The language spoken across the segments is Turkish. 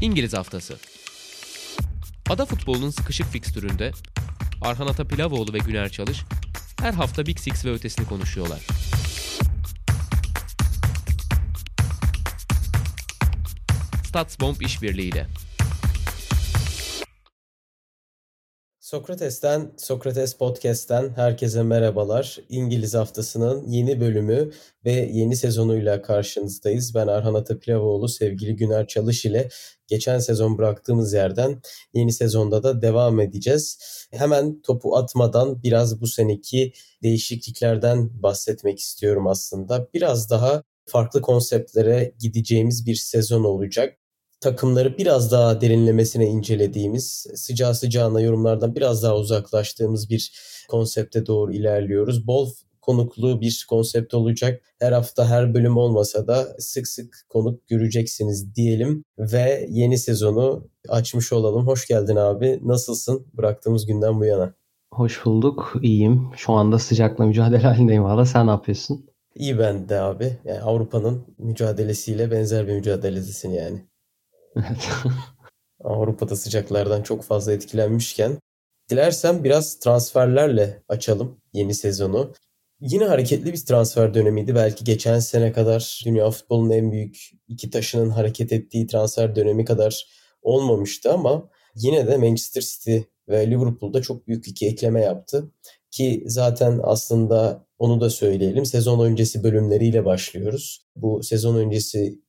İngiliz Haftası Ada futbolunun sıkışık fikstüründe Arhan Atapilavoğlu ve Güner Çalış her hafta Big Six ve ötesini konuşuyorlar. Statsbomb işbirliğiyle. Sokrates'ten, Sokrates Podcast'ten herkese merhabalar. İngiliz haftasının yeni bölümü ve yeni sezonuyla karşınızdayız. Ben Arhan Atapilavoğlu, sevgili Güner Çalış ile geçen sezon bıraktığımız yerden yeni sezonda da devam edeceğiz. Hemen topu atmadan biraz bu seneki değişikliklerden bahsetmek istiyorum aslında. Biraz daha farklı konseptlere gideceğimiz bir sezon olacak takımları biraz daha derinlemesine incelediğimiz, sıcağı sıcağına yorumlardan biraz daha uzaklaştığımız bir konsepte doğru ilerliyoruz. Bol konuklu bir konsept olacak. Her hafta her bölüm olmasa da sık sık konuk göreceksiniz diyelim ve yeni sezonu açmış olalım. Hoş geldin abi. Nasılsın bıraktığımız günden bu yana? Hoş bulduk. İyiyim. Şu anda sıcakla mücadele halindeyim valla. Sen ne yapıyorsun? İyi ben de abi. Yani Avrupa'nın mücadelesiyle benzer bir mücadeledesin yani. Avrupa'da sıcaklardan çok fazla etkilenmişken dilersen biraz transferlerle açalım yeni sezonu. Yine hareketli bir transfer dönemiydi. Belki geçen sene kadar dünya futbolunun en büyük iki taşının hareket ettiği transfer dönemi kadar olmamıştı ama yine de Manchester City ve Liverpool'da çok büyük iki ekleme yaptı. Ki zaten aslında onu da söyleyelim. Sezon öncesi bölümleriyle başlıyoruz. Bu sezon öncesi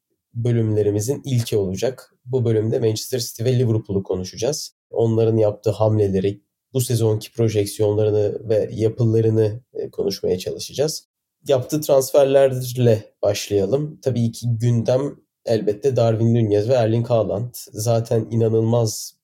bölümlerimizin ilki olacak. Bu bölümde Manchester City ve Liverpool'u konuşacağız. Onların yaptığı hamleleri, bu sezonki projeksiyonlarını ve yapılarını e, konuşmaya çalışacağız. Yaptığı transferlerle başlayalım. Tabii ki gündem elbette Darwin Nunez ve Erling Haaland. Zaten inanılmaz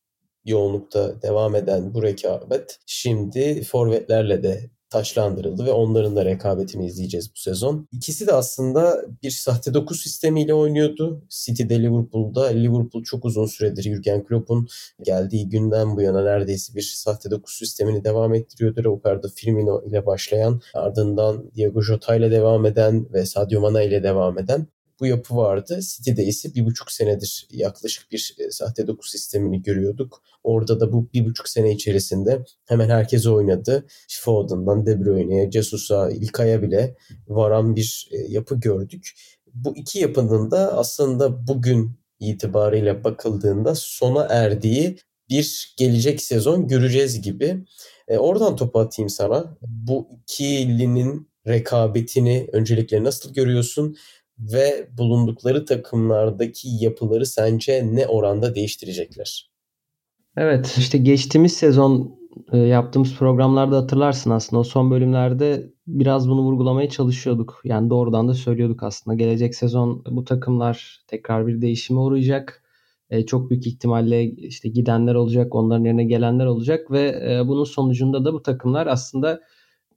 yoğunlukta devam eden bu rekabet şimdi forvetlerle de taşlandırıldı ve onların da rekabetini izleyeceğiz bu sezon. İkisi de aslında bir sahte dokuz sistemiyle oynuyordu. City'de Liverpool'da. Liverpool çok uzun süredir Jurgen Klopp'un geldiği günden bu yana neredeyse bir sahte dokuz sistemini devam ettiriyordu. Roberto Firmino ile başlayan ardından Diego Jota ile devam eden ve Sadio Mane ile devam eden bu yapı vardı. City'de ise bir buçuk senedir yaklaşık bir e, sahte doku sistemini görüyorduk. Orada da bu bir buçuk sene içerisinde hemen herkes oynadı. Foden'dan De Bruyne'ye, Jesus'a, İlkay'a bile varan bir e, yapı gördük. Bu iki yapının da aslında bugün itibariyle bakıldığında sona erdiği bir gelecek sezon göreceğiz gibi. E, oradan topu atayım sana. Bu ikilinin rekabetini öncelikle nasıl görüyorsun? Ve bulundukları takımlardaki yapıları sence ne oranda değiştirecekler? Evet işte geçtiğimiz sezon e, yaptığımız programlarda hatırlarsın aslında o son bölümlerde biraz bunu vurgulamaya çalışıyorduk. Yani doğrudan da söylüyorduk aslında. Gelecek sezon bu takımlar tekrar bir değişime uğrayacak. E, çok büyük ihtimalle işte gidenler olacak, onların yerine gelenler olacak ve e, bunun sonucunda da bu takımlar aslında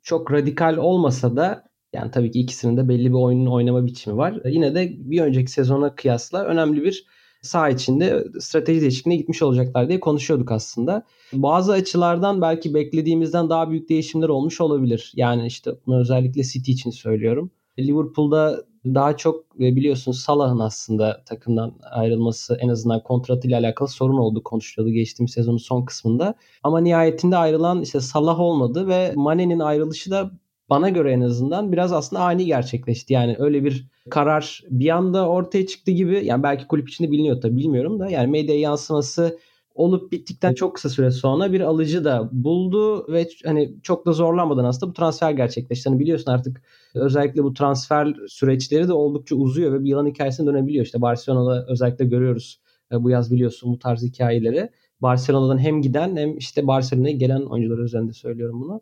çok radikal olmasa da yani tabii ki ikisinin de belli bir oyunun oynama biçimi var. E, yine de bir önceki sezona kıyasla önemli bir saha içinde strateji değişikliğine gitmiş olacaklar diye konuşuyorduk aslında. Bazı açılardan belki beklediğimizden daha büyük değişimler olmuş olabilir. Yani işte özellikle City için söylüyorum. Liverpool'da daha çok e, biliyorsunuz Salah'ın aslında takımdan ayrılması en azından kontratıyla alakalı sorun oldu konuşuluyordu geçtiğimiz sezonun son kısmında. Ama nihayetinde ayrılan işte Salah olmadı ve Mane'nin ayrılışı da bana göre en azından biraz aslında ani gerçekleşti. Yani öyle bir karar bir anda ortaya çıktı gibi. Yani belki kulüp içinde biliniyor tabii bilmiyorum da. Yani medya yansıması olup bittikten çok kısa süre sonra bir alıcı da buldu ve hani çok da zorlanmadan aslında bu transfer gerçekleşti. Hani biliyorsun artık özellikle bu transfer süreçleri de oldukça uzuyor ve bir yılan hikayesine dönebiliyor. İşte Barcelona'da özellikle görüyoruz e, bu yaz biliyorsun bu tarz hikayeleri. Barcelona'dan hem giden hem işte Barcelona'ya gelen oyuncular üzerinde söylüyorum bunu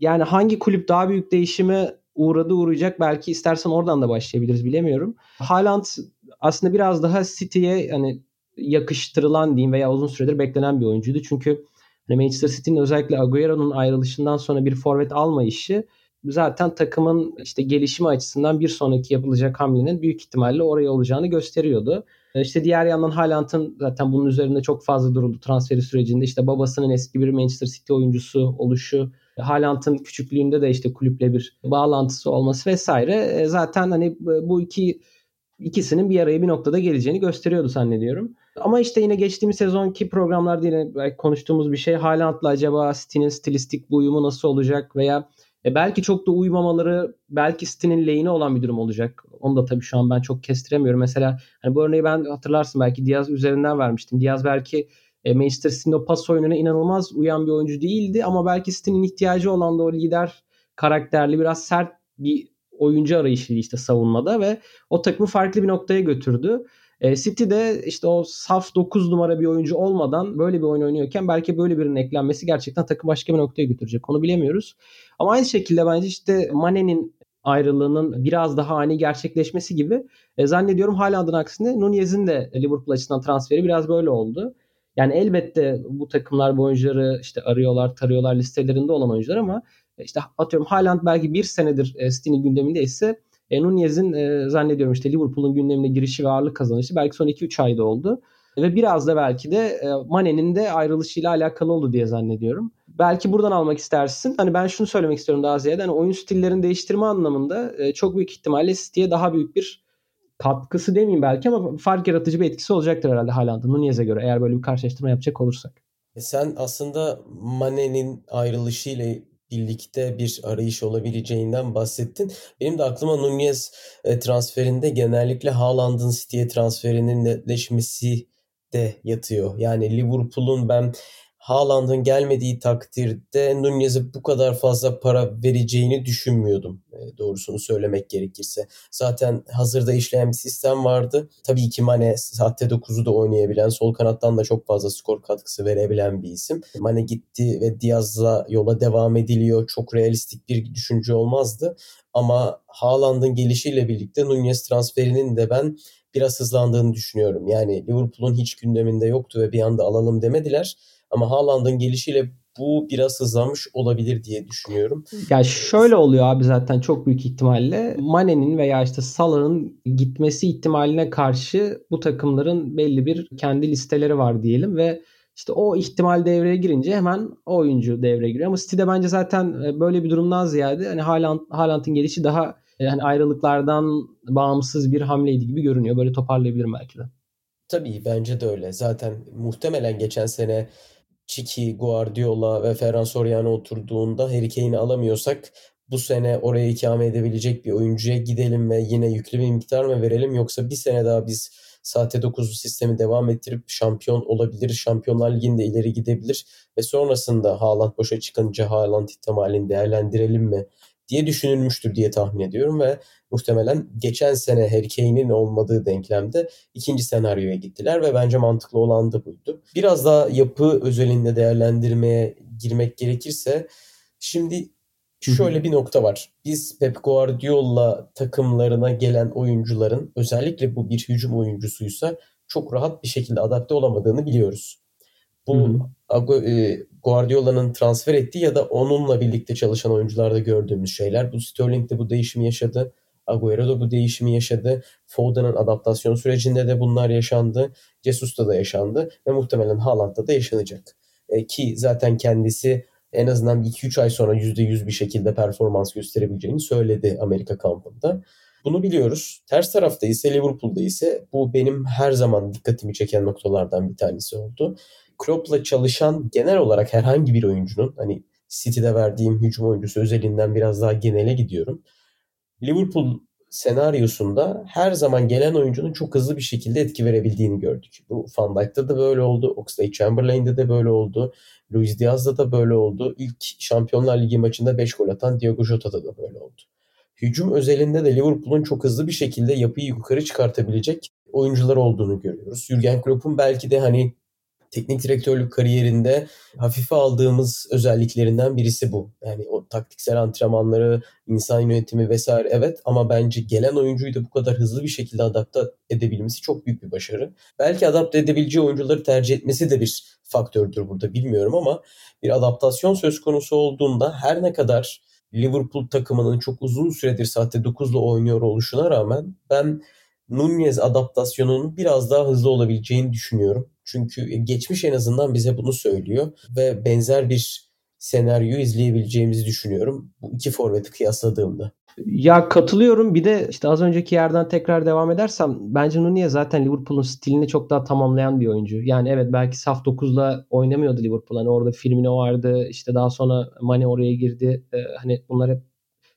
yani hangi kulüp daha büyük değişime uğradı uğrayacak belki istersen oradan da başlayabiliriz bilemiyorum. Haaland aslında biraz daha City'ye hani yakıştırılan diyeyim veya uzun süredir beklenen bir oyuncuydu. Çünkü hani Manchester City'nin özellikle Agüero'nun ayrılışından sonra bir forvet alma işi zaten takımın işte gelişimi açısından bir sonraki yapılacak hamlenin büyük ihtimalle oraya olacağını gösteriyordu. E, işte diğer yandan Haaland'ın zaten bunun üzerinde çok fazla duruldu transferi sürecinde. İşte babasının eski bir Manchester City oyuncusu oluşu, Haaland'ın küçüklüğünde de işte kulüple bir bağlantısı olması vesaire e, zaten hani bu iki ikisinin bir araya bir noktada geleceğini gösteriyordu zannediyorum. Ama işte yine geçtiğimiz sezonki programlarda yine belki konuştuğumuz bir şey. Haaland'la acaba City'nin stilistik uyumu nasıl olacak veya e belki çok da uymamaları belki City'nin lehine olan bir durum olacak. Onu da tabii şu an ben çok kestiremiyorum. Mesela hani bu örneği ben hatırlarsın belki Diaz üzerinden vermiştim. Diaz belki e, Manchester City'nin o pas oyununa inanılmaz uyan bir oyuncu değildi ama belki City'nin ihtiyacı olan da o lider karakterli biraz sert bir oyuncu arayışıydı işte savunmada ve o takımı farklı bir noktaya götürdü. E, City de işte o saf 9 numara bir oyuncu olmadan böyle bir oyun oynuyorken belki böyle birinin eklenmesi gerçekten takım başka bir noktaya götürecek. Onu bilemiyoruz. Ama aynı şekilde bence işte Mane'nin ayrılığının biraz daha ani gerçekleşmesi gibi e, zannediyorum Haaland'ın aksine Nunez'in de Liverpool açısından transferi biraz böyle oldu. Yani elbette bu takımlar bu oyuncuları işte arıyorlar, tarıyorlar listelerinde olan oyuncular ama işte atıyorum Haaland belki bir senedir e, City'nin gündeminde ise e, Nunez'in e, zannediyorum işte Liverpool'un gündemine girişi ve ağırlık kazanışı belki son 2-3 ayda oldu. Ve biraz da belki de e, Mane'nin de ayrılışıyla alakalı oldu diye zannediyorum. Belki buradan almak istersin. Hani ben şunu söylemek istiyorum daha ziyade. Hani oyun stillerini değiştirme anlamında e, çok büyük ihtimalle City'ye daha büyük bir katkısı demeyeyim belki ama fark yaratıcı bir etkisi olacaktır herhalde Haaland'ın Nunez'e göre eğer böyle bir karşılaştırma yapacak olursak. E sen aslında Mane'nin ayrılışıyla birlikte bir arayış olabileceğinden bahsettin. Benim de aklıma Nunez e, transferinde genellikle Haaland'ın City'ye transferinin netleşmesi de yatıyor. Yani Liverpool'un ben Haaland'ın gelmediği takdirde Nunez'e bu kadar fazla para vereceğini düşünmüyordum. E, doğrusunu söylemek gerekirse. Zaten hazırda işleyen bir sistem vardı. Tabii ki Mane sahte 9'u da oynayabilen, sol kanattan da çok fazla skor katkısı verebilen bir isim. Mane gitti ve Diaz'la yola devam ediliyor. Çok realistik bir düşünce olmazdı. Ama Haaland'ın gelişiyle birlikte Nunez transferinin de ben biraz hızlandığını düşünüyorum. Yani Liverpool'un hiç gündeminde yoktu ve bir anda alalım demediler. Ama Haaland'ın gelişiyle bu biraz hızlanmış olabilir diye düşünüyorum. Ya şöyle oluyor abi zaten çok büyük ihtimalle Mane'nin veya işte Salah'ın gitmesi ihtimaline karşı bu takımların belli bir kendi listeleri var diyelim ve işte o ihtimal devreye girince hemen o oyuncu devreye giriyor. Ama City'de bence zaten e, böyle bir durumdan ziyade hani Haaland, Haaland'ın gelişi daha yani e, ayrılıklardan bağımsız bir hamleydi gibi görünüyor. Böyle toparlayabilirim belki de. Tabii bence de öyle. Zaten muhtemelen geçen sene Çiki, Guardiola ve Ferran Soriano oturduğunda Harry Kane'i alamıyorsak bu sene oraya ikame edebilecek bir oyuncuya gidelim ve yine yüklü bir miktar mı verelim? Yoksa bir sene daha biz sahte 9 sistemi devam ettirip şampiyon olabilir, Şampiyonlar Ligi'nde ileri gidebilir ve sonrasında Haaland boşa çıkınca Haaland ihtimalini değerlendirelim mi diye düşünülmüştür diye tahmin ediyorum ve muhtemelen geçen sene Harry Kane'in olmadığı denklemde ikinci senaryoya gittiler ve bence mantıklı olan da buydu. Biraz daha yapı özelinde değerlendirmeye girmek gerekirse şimdi şöyle bir nokta var. Biz Pep Guardiola takımlarına gelen oyuncuların özellikle bu bir hücum oyuncusuysa çok rahat bir şekilde adapte olamadığını biliyoruz. Bu e, Guardiola'nın transfer ettiği ya da onunla birlikte çalışan oyuncularda gördüğümüz şeyler. Bu Sterling de bu değişimi yaşadı. Agüero da bu değişimi yaşadı. Foden'ın adaptasyon sürecinde de bunlar yaşandı. Jesus'ta da yaşandı ve muhtemelen Haaland'da da yaşanacak. E, ki zaten kendisi en azından 2-3 ay sonra %100 bir şekilde performans gösterebileceğini söyledi Amerika kampında. Bunu biliyoruz. Ters tarafta ise Liverpool'da ise bu benim her zaman dikkatimi çeken noktalardan bir tanesi oldu. Klopp'la çalışan genel olarak herhangi bir oyuncunun hani City'de verdiğim hücum oyuncusu özelinden biraz daha genele gidiyorum. Liverpool senaryosunda her zaman gelen oyuncunun çok hızlı bir şekilde etki verebildiğini gördük. Bu Van Dijk'ta da böyle oldu. Oxlade Chamberlain'de de böyle oldu. Luis Diaz'da da böyle oldu. İlk Şampiyonlar Ligi maçında 5 gol atan Diego Jota'da da böyle oldu. Hücum özelinde de Liverpool'un çok hızlı bir şekilde yapıyı yukarı çıkartabilecek oyuncular olduğunu görüyoruz. Jurgen Klopp'un belki de hani teknik direktörlük kariyerinde hafife aldığımız özelliklerinden birisi bu. Yani o taktiksel antrenmanları, insan yönetimi vesaire evet ama bence gelen oyuncuyu da bu kadar hızlı bir şekilde adapte edebilmesi çok büyük bir başarı. Belki adapte edebileceği oyuncuları tercih etmesi de bir faktördür burada bilmiyorum ama bir adaptasyon söz konusu olduğunda her ne kadar Liverpool takımının çok uzun süredir sahte 9'la oynuyor oluşuna rağmen ben Nunez adaptasyonunun biraz daha hızlı olabileceğini düşünüyorum. Çünkü geçmiş en azından bize bunu söylüyor ve benzer bir senaryo izleyebileceğimizi düşünüyorum. Bu iki forveti kıyasladığımda. Ya katılıyorum. Bir de işte az önceki yerden tekrar devam edersem bence Nunez zaten Liverpool'un stilini çok daha tamamlayan bir oyuncu. Yani evet belki saf 9'la oynamıyordu Liverpool. Hani orada Firmino vardı. İşte daha sonra Mane oraya girdi. Ee, hani bunlar hep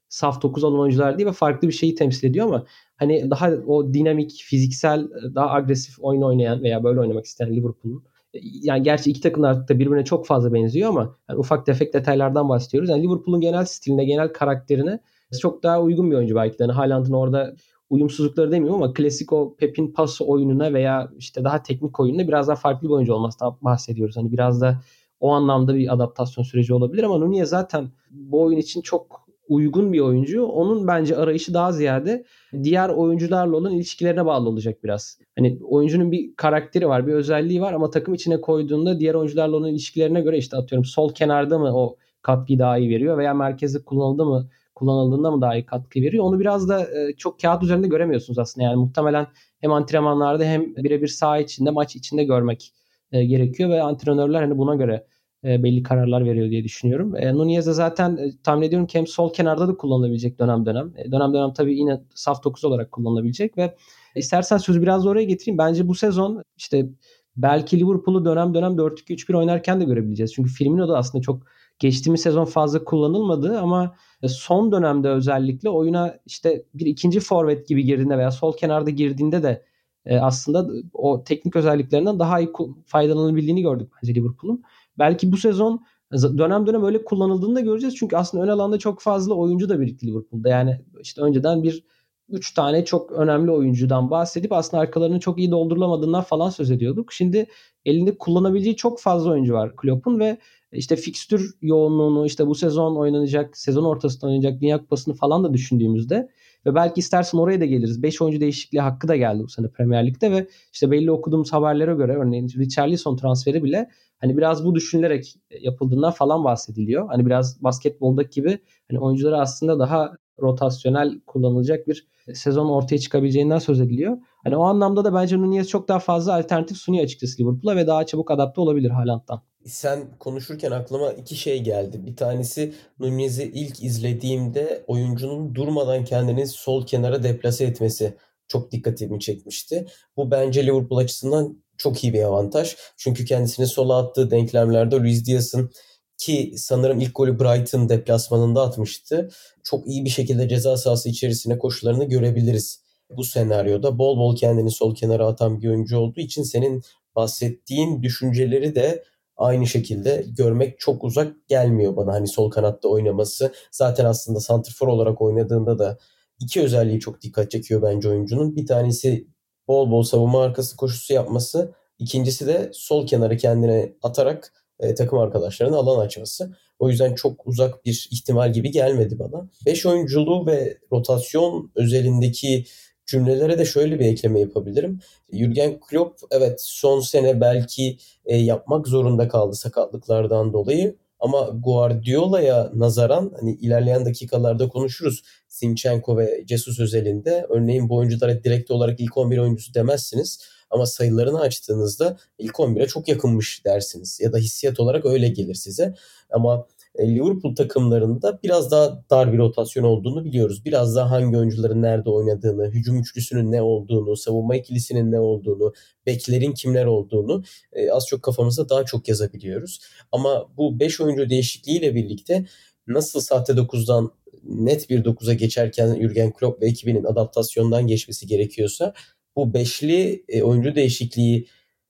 saf 9 olan oyuncular değil ve farklı bir şeyi temsil ediyor ama hani daha o dinamik, fiziksel, daha agresif oyun oynayan veya böyle oynamak isteyen Liverpool'un yani gerçi iki takım artık da birbirine çok fazla benziyor ama yani ufak tefek detaylardan bahsediyoruz. Yani Liverpool'un genel stiline, genel karakterine çok daha uygun bir oyuncu belki de. Yani Haaland'ın orada uyumsuzlukları demiyorum ama klasik o Pep'in pas oyununa veya işte daha teknik oyununa biraz daha farklı bir oyuncu olmasından bahsediyoruz. Hani biraz da o anlamda bir adaptasyon süreci olabilir ama Nunez zaten bu oyun için çok uygun bir oyuncu. Onun bence arayışı daha ziyade diğer oyuncularla olan ilişkilerine bağlı olacak biraz. Hani oyuncunun bir karakteri var, bir özelliği var ama takım içine koyduğunda diğer oyuncularla olan ilişkilerine göre işte atıyorum sol kenarda mı o katkıyı daha iyi veriyor veya merkezde kullanıldı mı kullanıldığında mı daha iyi katkı veriyor? Onu biraz da e, çok kağıt üzerinde göremiyorsunuz aslında. Yani muhtemelen hem antrenmanlarda hem birebir saha içinde, maç içinde görmek e, gerekiyor ve antrenörler hani buna göre e, belli kararlar veriyor diye düşünüyorum. E, Nunez de zaten e, tahmin ediyorum ki hem sol kenarda da kullanılabilecek dönem dönem. E, dönem dönem tabii yine saf 9 olarak kullanılabilecek ve istersen sözü biraz oraya getireyim. Bence bu sezon işte belki Liverpool'u dönem dönem 4-2-3-1 oynarken de görebileceğiz. Çünkü Firmino da aslında çok geçtiğimiz sezon fazla kullanılmadı ama e, son dönemde özellikle oyuna işte bir ikinci forvet gibi girdiğinde veya sol kenarda girdiğinde de e, aslında o teknik özelliklerinden daha iyi faydalanabildiğini gördük bence Liverpool'un. Belki bu sezon dönem dönem öyle kullanıldığını da göreceğiz. Çünkü aslında ön alanda çok fazla oyuncu da birikti Liverpool'da. Yani işte önceden bir 3 tane çok önemli oyuncudan bahsedip aslında arkalarını çok iyi doldurulamadığından falan söz ediyorduk. Şimdi elinde kullanabileceği çok fazla oyuncu var Klopp'un ve işte fikstür yoğunluğunu işte bu sezon oynanacak, sezon ortasında oynanacak Dünya Kupası'nı falan da düşündüğümüzde ve belki istersen oraya da geliriz. 5 oyuncu değişikliği hakkı da geldi bu sene Premier Lig'de ve işte belli okuduğumuz haberlere göre örneğin Richarlison transferi bile hani biraz bu düşünülerek yapıldığından falan bahsediliyor. Hani biraz basketboldaki gibi hani oyuncuları aslında daha rotasyonel kullanılacak bir sezon ortaya çıkabileceğinden söz ediliyor. Hani o anlamda da bence Nunez çok daha fazla alternatif sunuyor açıkçası Liverpool'a ve daha çabuk adapte olabilir Haaland'dan. Sen konuşurken aklıma iki şey geldi. Bir tanesi Nunez'i ilk izlediğimde oyuncunun durmadan kendini sol kenara deplase etmesi çok dikkatimi çekmişti. Bu bence Liverpool açısından çok iyi bir avantaj. Çünkü kendisini sola attığı denklemlerde Luis Diaz'ın ki sanırım ilk golü Brighton deplasmanında atmıştı. Çok iyi bir şekilde ceza sahası içerisine koşularını görebiliriz. Bu senaryoda bol bol kendini sol kenara atan bir oyuncu olduğu için senin bahsettiğin düşünceleri de aynı şekilde görmek çok uzak gelmiyor bana. Hani sol kanatta oynaması. Zaten aslında santrfor olarak oynadığında da iki özelliği çok dikkat çekiyor bence oyuncunun. Bir tanesi bol bol savunma arkası koşusu yapması. İkincisi de sol kenarı kendine atarak e, takım arkadaşlarına alan açması. O yüzden çok uzak bir ihtimal gibi gelmedi bana. 5 oyunculuğu ve rotasyon özelindeki cümlelere de şöyle bir ekleme yapabilirim. Jurgen Klopp evet son sene belki e, yapmak zorunda kaldı sakatlıklardan dolayı. Ama Guardiola'ya nazaran hani ilerleyen dakikalarda konuşuruz. Sinchenko ve Jesus özelinde. Örneğin bu oyunculara direkt olarak ilk 11 oyuncusu demezsiniz. Ama sayılarını açtığınızda ilk 11'e çok yakınmış dersiniz. Ya da hissiyat olarak öyle gelir size. Ama Liverpool takımlarında biraz daha dar bir rotasyon olduğunu biliyoruz. Biraz daha hangi oyuncuların nerede oynadığını, hücum üçlüsünün ne olduğunu, savunma ikilisinin ne olduğunu, beklerin kimler olduğunu e, az çok kafamızda daha çok yazabiliyoruz. Ama bu 5 oyuncu değişikliğiyle birlikte nasıl sahte 9'dan net bir 9'a geçerken Jurgen Klopp ve ekibinin adaptasyondan geçmesi gerekiyorsa bu beşli e, oyuncu değişikliği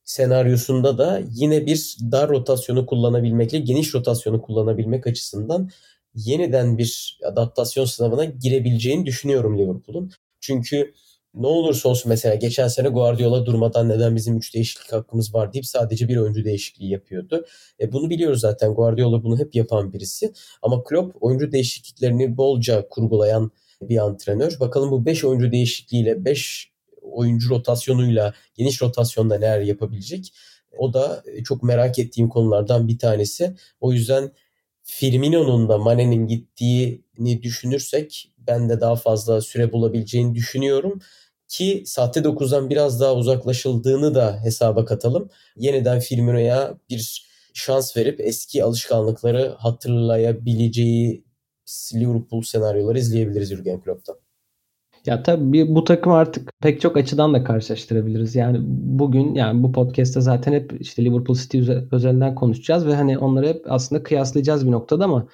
senaryosunda da yine bir dar rotasyonu kullanabilmekle geniş rotasyonu kullanabilmek açısından yeniden bir adaptasyon sınavına girebileceğini düşünüyorum Liverpool'un. Çünkü ne olursa olsun mesela geçen sene Guardiola durmadan neden bizim 3 değişiklik hakkımız var deyip sadece bir oyuncu değişikliği yapıyordu. E bunu biliyoruz zaten Guardiola bunu hep yapan birisi. Ama Klopp oyuncu değişikliklerini bolca kurgulayan bir antrenör. Bakalım bu 5 oyuncu değişikliğiyle 5 oyuncu rotasyonuyla geniş rotasyonda neler yapabilecek? O da e, çok merak ettiğim konulardan bir tanesi. O yüzden Firmino'nun da Mane'nin gittiğini düşünürsek ben de daha fazla süre bulabileceğini düşünüyorum. Ki sahte 9'dan biraz daha uzaklaşıldığını da hesaba katalım. Yeniden Firmino'ya bir şans verip eski alışkanlıkları hatırlayabileceği Liverpool senaryoları izleyebiliriz Jurgen Klopp'tan. Ya tabii bu takım artık pek çok açıdan da karşılaştırabiliriz. Yani bugün yani bu podcast'te zaten hep işte Liverpool City özelinden konuşacağız ve hani onları hep aslında kıyaslayacağız bir noktada ama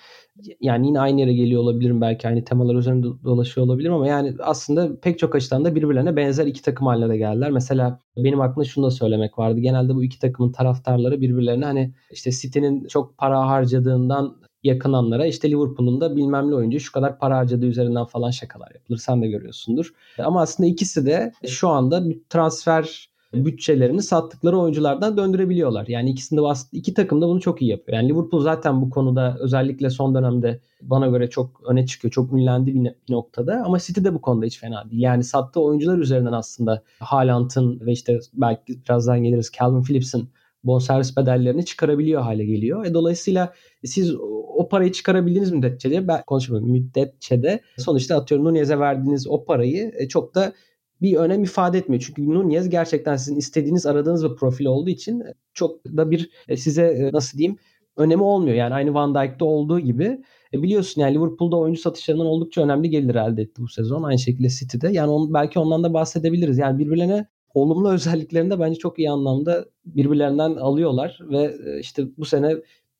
yani yine aynı yere geliyor olabilirim belki aynı temalar üzerinde dolaşıyor olabilirim ama yani aslında pek çok açıdan da birbirlerine benzer iki takım haline de geldiler. Mesela benim aklımda şunu da söylemek vardı. Genelde bu iki takımın taraftarları birbirlerine hani işte City'nin çok para harcadığından yakınanlara işte Liverpool'un da bilmem ne oyuncu şu kadar para harcadığı üzerinden falan şakalar yapılır. Sen de görüyorsundur. Ama aslında ikisi de şu anda transfer bütçelerini sattıkları oyunculardan döndürebiliyorlar. Yani ikisinde iki takım da bunu çok iyi yapıyor. Yani Liverpool zaten bu konuda özellikle son dönemde bana göre çok öne çıkıyor. Çok ünlendi bir noktada ama City de bu konuda hiç fena değil. Yani sattığı oyuncular üzerinden aslında Haaland'ın ve işte belki birazdan geliriz Calvin Phillips'in bonservis bedellerini çıkarabiliyor hale geliyor. E, dolayısıyla siz o parayı çıkarabildiğiniz müddetçe de ben konuşmuyorum müddetçe de sonuçta atıyorum Nunez'e verdiğiniz o parayı e, çok da bir önem ifade etmiyor. Çünkü Nunez gerçekten sizin istediğiniz aradığınız bir profil olduğu için çok da bir e, size e, nasıl diyeyim önemi olmuyor. Yani aynı Van Dijk'te olduğu gibi e biliyorsun yani Liverpool'da oyuncu satışlarından oldukça önemli gelir elde etti bu sezon. Aynı şekilde City'de. Yani on, belki ondan da bahsedebiliriz. Yani birbirlerine olumlu özelliklerinde bence çok iyi anlamda birbirlerinden alıyorlar ve işte bu sene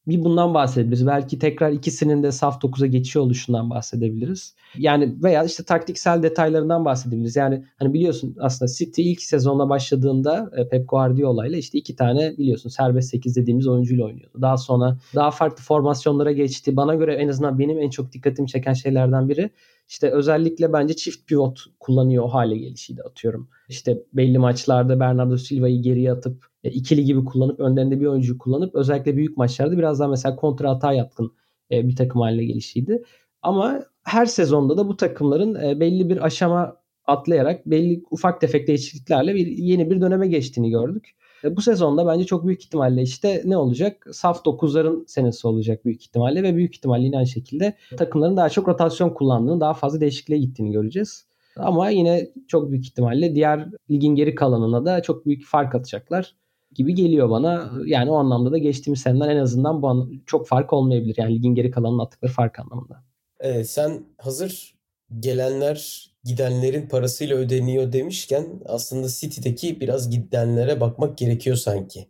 bir bundan bahsedebiliriz. Belki tekrar ikisinin de saf 9'a geçiyor oluşundan bahsedebiliriz. Yani veya işte taktiksel detaylarından bahsedebiliriz. Yani hani biliyorsun aslında City ilk sezonla başladığında e, Pep Guardiola ile işte iki tane biliyorsun serbest 8 dediğimiz oyuncuyla oynuyordu. Daha sonra daha farklı formasyonlara geçti. Bana göre en azından benim en çok dikkatimi çeken şeylerden biri işte özellikle bence çift pivot kullanıyor hale gelişiydi atıyorum. İşte belli maçlarda Bernardo Silva'yı geriye atıp e, ikili gibi kullanıp önlerinde bir oyuncuyu kullanıp özellikle büyük maçlarda biraz daha mesela kontra hata yatkın e, bir takım haline gelişiydi. Ama her sezonda da bu takımların e, belli bir aşama atlayarak belli ufak tefek değişikliklerle bir yeni bir döneme geçtiğini gördük. Bu sezonda bence çok büyük ihtimalle işte ne olacak? Saf 9'ların senesi olacak büyük ihtimalle ve büyük ihtimalle yine aynı şekilde takımların daha çok rotasyon kullandığını, daha fazla değişikliğe gittiğini göreceğiz. Ama yine çok büyük ihtimalle diğer ligin geri kalanına da çok büyük fark atacaklar gibi geliyor bana. Yani o anlamda da geçtiğimiz seneden en azından bu an çok fark olmayabilir. Yani ligin geri kalanının attıkları fark anlamında. Evet, sen hazır gelenler gidenlerin parasıyla ödeniyor demişken aslında City'deki biraz gidenlere bakmak gerekiyor sanki.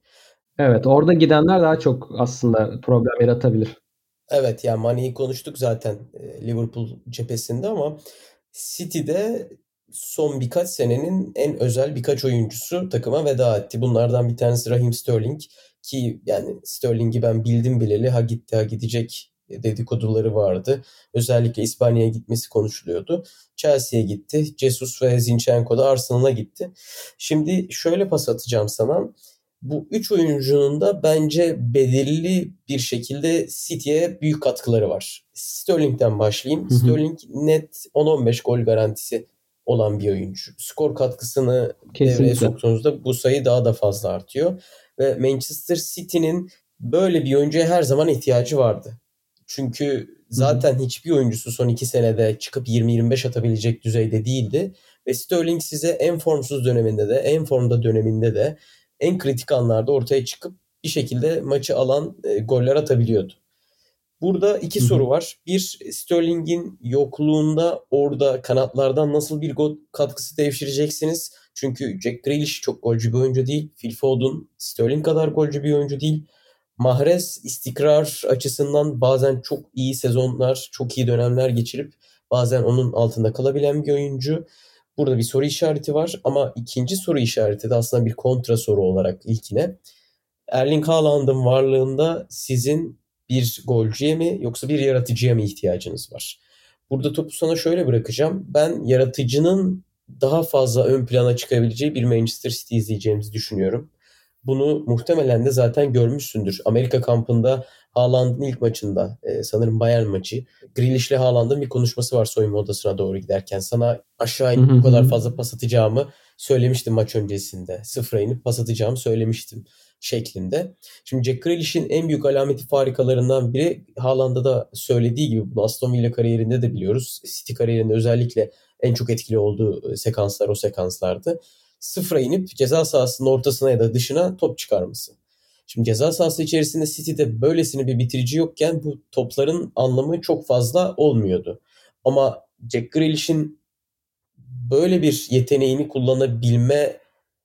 Evet orada gidenler daha çok aslında problem yaratabilir. Evet yani Mane'yi konuştuk zaten Liverpool cephesinde ama City'de son birkaç senenin en özel birkaç oyuncusu takıma veda etti. Bunlardan bir tanesi Raheem Sterling ki yani Sterling'i ben bildim bileli ha gitti ha gidecek dedikoduları vardı. Özellikle İspanya'ya gitmesi konuşuluyordu. Chelsea'ye gitti. Jesus ve Zinchenko da Arsenal'a gitti. Şimdi şöyle pas atacağım sana. Bu üç oyuncunun da bence belirli bir şekilde City'ye büyük katkıları var. Sterling'den başlayayım. Hı hı. Sterling net 10-15 gol garantisi olan bir oyuncu. Skor katkısını Kesinlikle. devreye soktuğunuzda bu sayı daha da fazla artıyor. Ve Manchester City'nin böyle bir oyuncuya her zaman ihtiyacı vardı. Çünkü zaten hiçbir oyuncusu son iki senede çıkıp 20-25 atabilecek düzeyde değildi. Ve Sterling size en formsuz döneminde de en formda döneminde de en kritik anlarda ortaya çıkıp bir şekilde maçı alan e, goller atabiliyordu. Burada iki Hı-hı. soru var. Bir, Sterling'in yokluğunda orada kanatlardan nasıl bir gol katkısı devşireceksiniz? Çünkü Jack Grealish çok golcü bir oyuncu değil. Phil Foden Sterling kadar golcü bir oyuncu değil. Mahrez istikrar açısından bazen çok iyi sezonlar, çok iyi dönemler geçirip bazen onun altında kalabilen bir oyuncu. Burada bir soru işareti var ama ikinci soru işareti de aslında bir kontra soru olarak ilkine. Erling Haaland'ın varlığında sizin bir golcüye mi yoksa bir yaratıcıya mı ihtiyacınız var? Burada topu sana şöyle bırakacağım. Ben yaratıcının daha fazla ön plana çıkabileceği bir Manchester City izleyeceğimizi düşünüyorum. Bunu muhtemelen de zaten görmüşsündür. Amerika kampında Haaland'ın ilk maçında e, sanırım Bayern maçı. Grealish'le Haaland'ın bir konuşması var soyunma odasına doğru giderken. Sana aşağı inip bu kadar fazla pas atacağımı söylemiştim maç öncesinde. Sıfıra inip pas atacağımı söylemiştim şeklinde. Şimdi Jack Grealish'in en büyük alameti farikalarından biri Haaland'da da söylediği gibi bunu Aston Villa kariyerinde de biliyoruz. City kariyerinde özellikle en çok etkili olduğu e, sekanslar o sekanslardı sıfıra inip ceza sahasının ortasına ya da dışına top çıkarması. Şimdi ceza sahası içerisinde City'de böylesine bir bitirici yokken bu topların anlamı çok fazla olmuyordu. Ama Jack Grealish'in böyle bir yeteneğini kullanabilme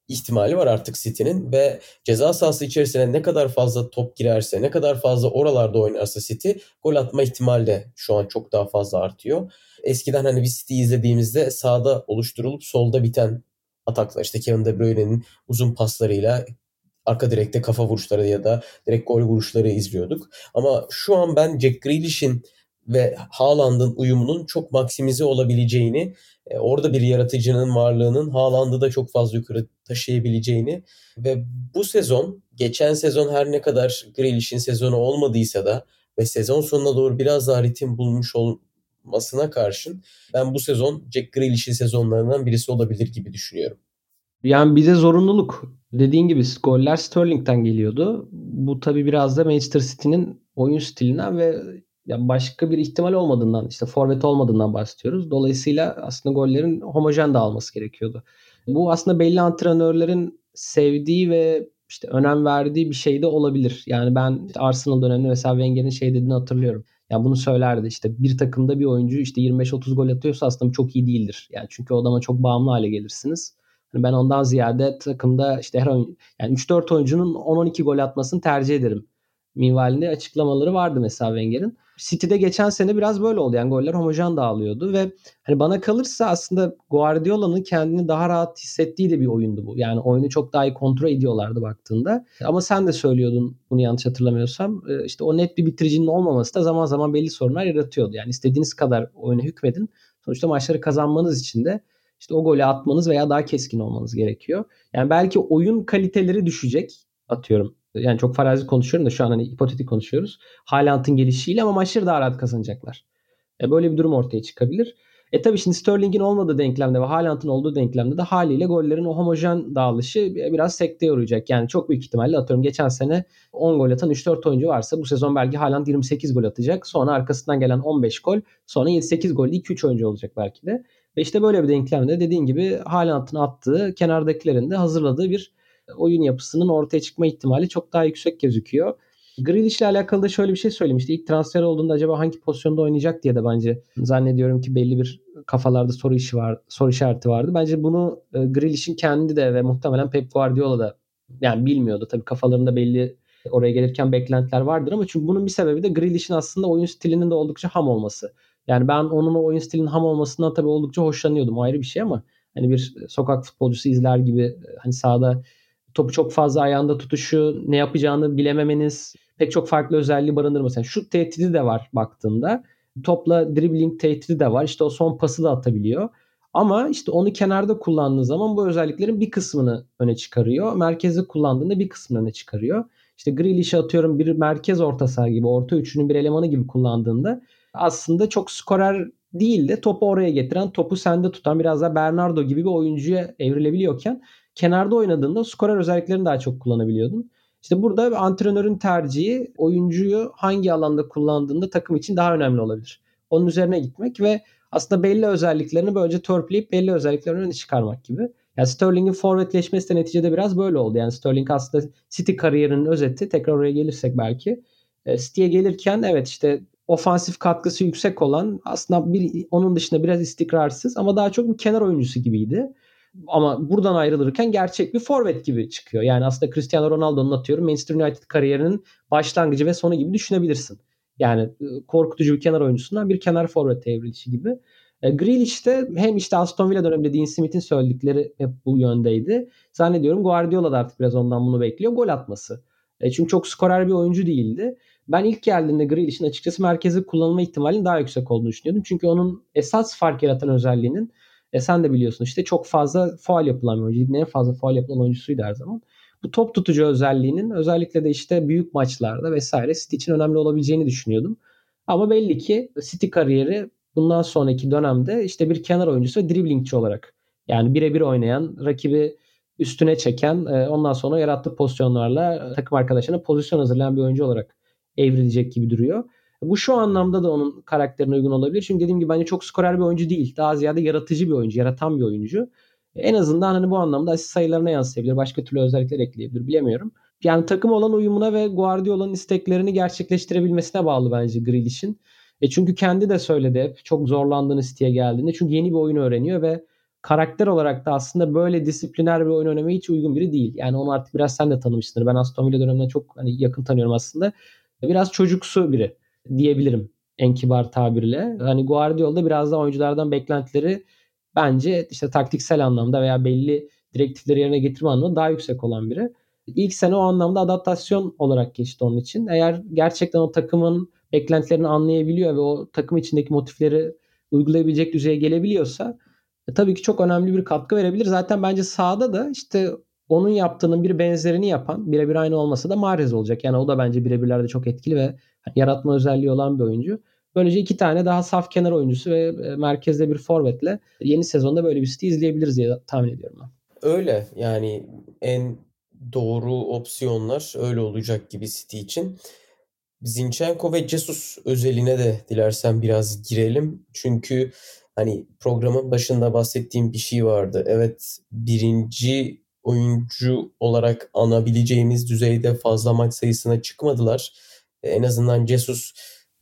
ihtimali var artık City'nin ve ceza sahası içerisine ne kadar fazla top girerse, ne kadar fazla oralarda oynarsa City gol atma ihtimali de şu an çok daha fazla artıyor. Eskiden hani bir City izlediğimizde sağda oluşturulup solda biten ataklar işte Kevin De Bruyne'nin uzun paslarıyla arka direkte kafa vuruşları ya da direkt gol vuruşları izliyorduk. Ama şu an ben Jack Grealish'in ve Haaland'ın uyumunun çok maksimize olabileceğini, e, orada bir yaratıcının varlığının Haaland'ı da çok fazla yukarı taşıyabileceğini ve bu sezon, geçen sezon her ne kadar Grealish'in sezonu olmadıysa da ve sezon sonuna doğru biraz daha ritim bulmuş olmasına karşın ben bu sezon Jack Grealish'in sezonlarından birisi olabilir gibi düşünüyorum. Yani bize zorunluluk. Dediğin gibi goller Sterling'den geliyordu. Bu tabii biraz da Manchester City'nin oyun stilinden ve yani başka bir ihtimal olmadığından işte forvet olmadığından bahsediyoruz. Dolayısıyla aslında gollerin homojen dağılması gerekiyordu. Bu aslında belli antrenörlerin sevdiği ve işte önem verdiği bir şey de olabilir. Yani ben işte Arsenal döneminde mesela Wenger'in şey dediğini hatırlıyorum. Yani bunu söylerdi işte bir takımda bir oyuncu işte 25-30 gol atıyorsa aslında çok iyi değildir. Yani çünkü o adama çok bağımlı hale gelirsiniz. Yani ben ondan ziyade takımda işte her oyun yani 3-4 oyuncunun 10-12 gol atmasını tercih ederim. Minvalinde açıklamaları vardı mesela Wenger'in. City'de geçen sene biraz böyle oldu. Yani goller homojen dağılıyordu ve hani bana kalırsa aslında Guardiola'nın kendini daha rahat hissettiği de bir oyundu bu. Yani oyunu çok daha iyi kontrol ediyorlardı baktığında. Ama sen de söylüyordun bunu yanlış hatırlamıyorsam. E, işte o net bir bitiricinin olmaması da zaman zaman belli sorunlar yaratıyordu. Yani istediğiniz kadar oyuna hükmedin. Sonuçta maçları kazanmanız için de işte o golü atmanız veya daha keskin olmanız gerekiyor. Yani belki oyun kaliteleri düşecek atıyorum. Yani çok farazi konuşuyorum da şu an hani hipotetik konuşuyoruz. Haaland'ın gelişiyle ama maçları daha rahat kazanacaklar. E böyle bir durum ortaya çıkabilir. E tabii şimdi Sterling'in olmadığı denklemde ve Haaland'ın olduğu denklemde de haliyle gollerin o homojen dağılışı biraz sekteye uğrayacak. Yani çok büyük ihtimalle atıyorum geçen sene 10 gol atan 3-4 oyuncu varsa bu sezon belki Haaland 28 gol atacak. Sonra arkasından gelen 15 gol. Sonra 7-8 gol 2-3 oyuncu olacak belki de. Ve işte böyle bir denklemde dediğin gibi Haaland'ın attığı kenardakilerin de hazırladığı bir oyun yapısının ortaya çıkma ihtimali çok daha yüksek gözüküyor. Grealish ile alakalı da şöyle bir şey söylemişti. İlk transfer olduğunda acaba hangi pozisyonda oynayacak diye de bence zannediyorum ki belli bir kafalarda soru işi var, soru işareti vardı. Bence bunu e, Grealish'in kendi de ve muhtemelen Pep Guardiola da yani bilmiyordu. Tabii kafalarında belli oraya gelirken beklentiler vardır ama çünkü bunun bir sebebi de Grealish'in aslında oyun stilinin de oldukça ham olması. Yani ben onun o oyun stilinin ham olmasından tabii oldukça hoşlanıyordum. Ayrı bir şey ama hani bir sokak futbolcusu izler gibi hani sahada topu çok fazla ayağında tutuşu, ne yapacağını bilememeniz pek çok farklı özelliği barındırması. Yani şut tehdidi de var baktığında. Topla dribbling tehdidi de var. İşte o son pası da atabiliyor. Ama işte onu kenarda kullandığı zaman bu özelliklerin bir kısmını öne çıkarıyor. Merkezde kullandığında bir kısmını öne çıkarıyor. İşte Grealish'i atıyorum bir merkez orta saha gibi, orta üçünün bir elemanı gibi kullandığında aslında çok skorer değil de topu oraya getiren, topu sende tutan biraz daha Bernardo gibi bir oyuncuya evrilebiliyorken kenarda oynadığında skorer özelliklerini daha çok kullanabiliyordun. İşte burada antrenörün tercihi oyuncuyu hangi alanda kullandığında takım için daha önemli olabilir. Onun üzerine gitmek ve aslında belli özelliklerini böylece törpüleyip belli özelliklerini öne çıkarmak gibi. Yani Sterling'in forvetleşmesi de neticede biraz böyle oldu. Yani Sterling aslında City kariyerinin özeti. Tekrar oraya gelirsek belki. E, City'ye gelirken evet işte ofansif katkısı yüksek olan aslında bir, onun dışında biraz istikrarsız ama daha çok bir kenar oyuncusu gibiydi. Ama buradan ayrılırken gerçek bir forvet gibi çıkıyor. Yani aslında Cristiano Ronaldo'nun atıyorum Manchester United kariyerinin başlangıcı ve sonu gibi düşünebilirsin. Yani e, korkutucu bir kenar oyuncusundan bir kenar forvet evrilişi gibi. E, Grealish de hem işte Aston Villa döneminde Dean Smith'in söyledikleri hep bu yöndeydi. Zannediyorum Guardiola da artık biraz ondan bunu bekliyor. Gol atması. E, çünkü çok skorer bir oyuncu değildi. Ben ilk geldiğinde Grealish'in açıkçası merkezi kullanılma ihtimalinin daha yüksek olduğunu düşünüyordum. Çünkü onun esas fark yaratan özelliğinin e sen de biliyorsun işte çok fazla faal yapılan bir oyuncu. En fazla faal yapılan oyuncusuydu her zaman. Bu top tutucu özelliğinin özellikle de işte büyük maçlarda vesaire City için önemli olabileceğini düşünüyordum. Ama belli ki City kariyeri bundan sonraki dönemde işte bir kenar oyuncusu ve driblingçi olarak yani birebir oynayan, rakibi üstüne çeken, e, ondan sonra yarattığı pozisyonlarla takım arkadaşlarına pozisyon hazırlayan bir oyuncu olarak evrilecek gibi duruyor. Bu şu anlamda da onun karakterine uygun olabilir. Çünkü dediğim gibi bence çok skorer bir oyuncu değil. Daha ziyade yaratıcı bir oyuncu, yaratan bir oyuncu. En azından hani bu anlamda asist sayılarına yansıyabilir. Başka türlü özellikler ekleyebilir. Bilemiyorum. yani takım olan uyumuna ve Guardiola'nın isteklerini gerçekleştirebilmesine bağlı bence Grealish'in. E çünkü kendi de söyledi hep çok zorlandığını City'ye geldiğinde. Çünkü yeni bir oyun öğreniyor ve karakter olarak da aslında böyle disipliner bir oyun oynamaya hiç uygun biri değil. Yani onu artık biraz sen de tanımışsındır. Ben Aston Villa döneminden çok hani yakın tanıyorum aslında. Biraz çocuksu biri diyebilirim en kibar tabirle. Hani Guardiola'da biraz da oyunculardan beklentileri bence işte taktiksel anlamda veya belli direktifleri yerine getirme anlamında daha yüksek olan biri. İlk sene o anlamda adaptasyon olarak geçti onun için. Eğer gerçekten o takımın beklentilerini anlayabiliyor ve o takım içindeki motifleri uygulayabilecek düzeye gelebiliyorsa e, tabii ki çok önemli bir katkı verebilir. Zaten bence sahada da işte onun yaptığının bir benzerini yapan birebir aynı olmasa da Mahrez olacak. Yani o da bence birebirlerde çok etkili ve yaratma özelliği olan bir oyuncu. Böylece iki tane daha saf kenar oyuncusu ve e, merkezde bir forvetle yeni sezonda böyle bir City izleyebiliriz diye tahmin ediyorum ben. Öyle yani en doğru opsiyonlar öyle olacak gibi City için. Zinchenko ve Jesus özeline de dilersen biraz girelim. Çünkü hani programın başında bahsettiğim bir şey vardı. Evet birinci oyuncu olarak anabileceğimiz düzeyde fazla maç sayısına çıkmadılar. En azından Jesus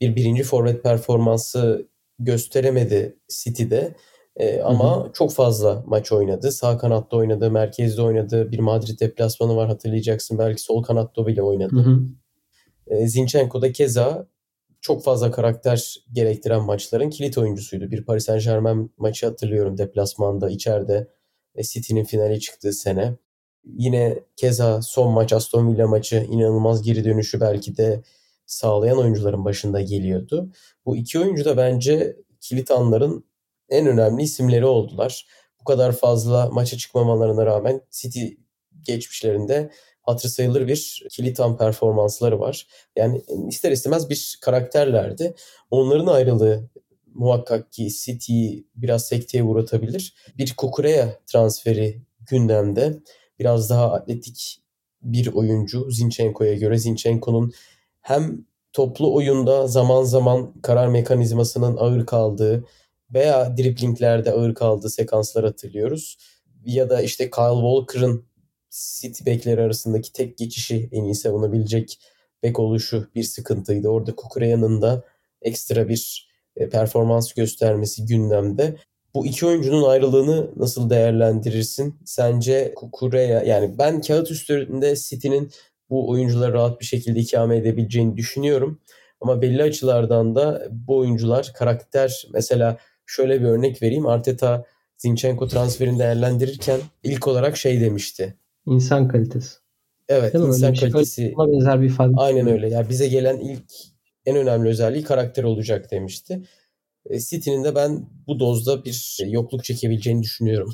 bir birinci forvet performansı gösteremedi City'de. E, ama hı hı. çok fazla maç oynadı. Sağ kanatta oynadı, merkezde oynadı. Bir Madrid deplasmanı var hatırlayacaksın. Belki sol kanatta bile oynadı. Hı hı. E, Zinchenko da keza çok fazla karakter gerektiren maçların kilit oyuncusuydu. Bir Paris Saint Germain maçı hatırlıyorum deplasmanda içeride City'nin finali çıktığı sene. Yine keza son maç Aston Villa maçı inanılmaz geri dönüşü belki de sağlayan oyuncuların başında geliyordu. Bu iki oyuncu da bence kilit anların en önemli isimleri oldular. Bu kadar fazla maça çıkmamalarına rağmen City geçmişlerinde hatır sayılır bir kilit an performansları var. Yani ister istemez bir karakterlerdi. Onların ayrılığı muhakkak ki City'yi biraz sekteye uğratabilir. Bir Kukureya transferi gündemde. Biraz daha atletik bir oyuncu Zinchenko'ya göre. Zinchenko'nun hem toplu oyunda zaman zaman karar mekanizmasının ağır kaldığı veya driplinglerde ağır kaldığı sekanslar hatırlıyoruz. Ya da işte Kyle Walker'ın City bekleri arasındaki tek geçişi en iyi savunabilecek bek oluşu bir sıkıntıydı. Orada Kukureya'nın da ekstra bir performans göstermesi gündemde. Bu iki oyuncunun ayrılığını nasıl değerlendirirsin? Sence Kukureya yani ben kağıt üstünde City'nin bu oyuncuları rahat bir şekilde ikame edebileceğini düşünüyorum. Ama belli açılardan da bu oyuncular karakter mesela şöyle bir örnek vereyim. Arteta Zinchenko transferini değerlendirirken ilk olarak şey demişti. İnsan kalitesi. Evet, Değil insan şey kalitesi. Buna benzer bir ifade. Aynen öyle. Yani bize gelen ilk en önemli özelliği karakter olacak demişti. E, City'nin de ben bu dozda bir yokluk çekebileceğini düşünüyorum.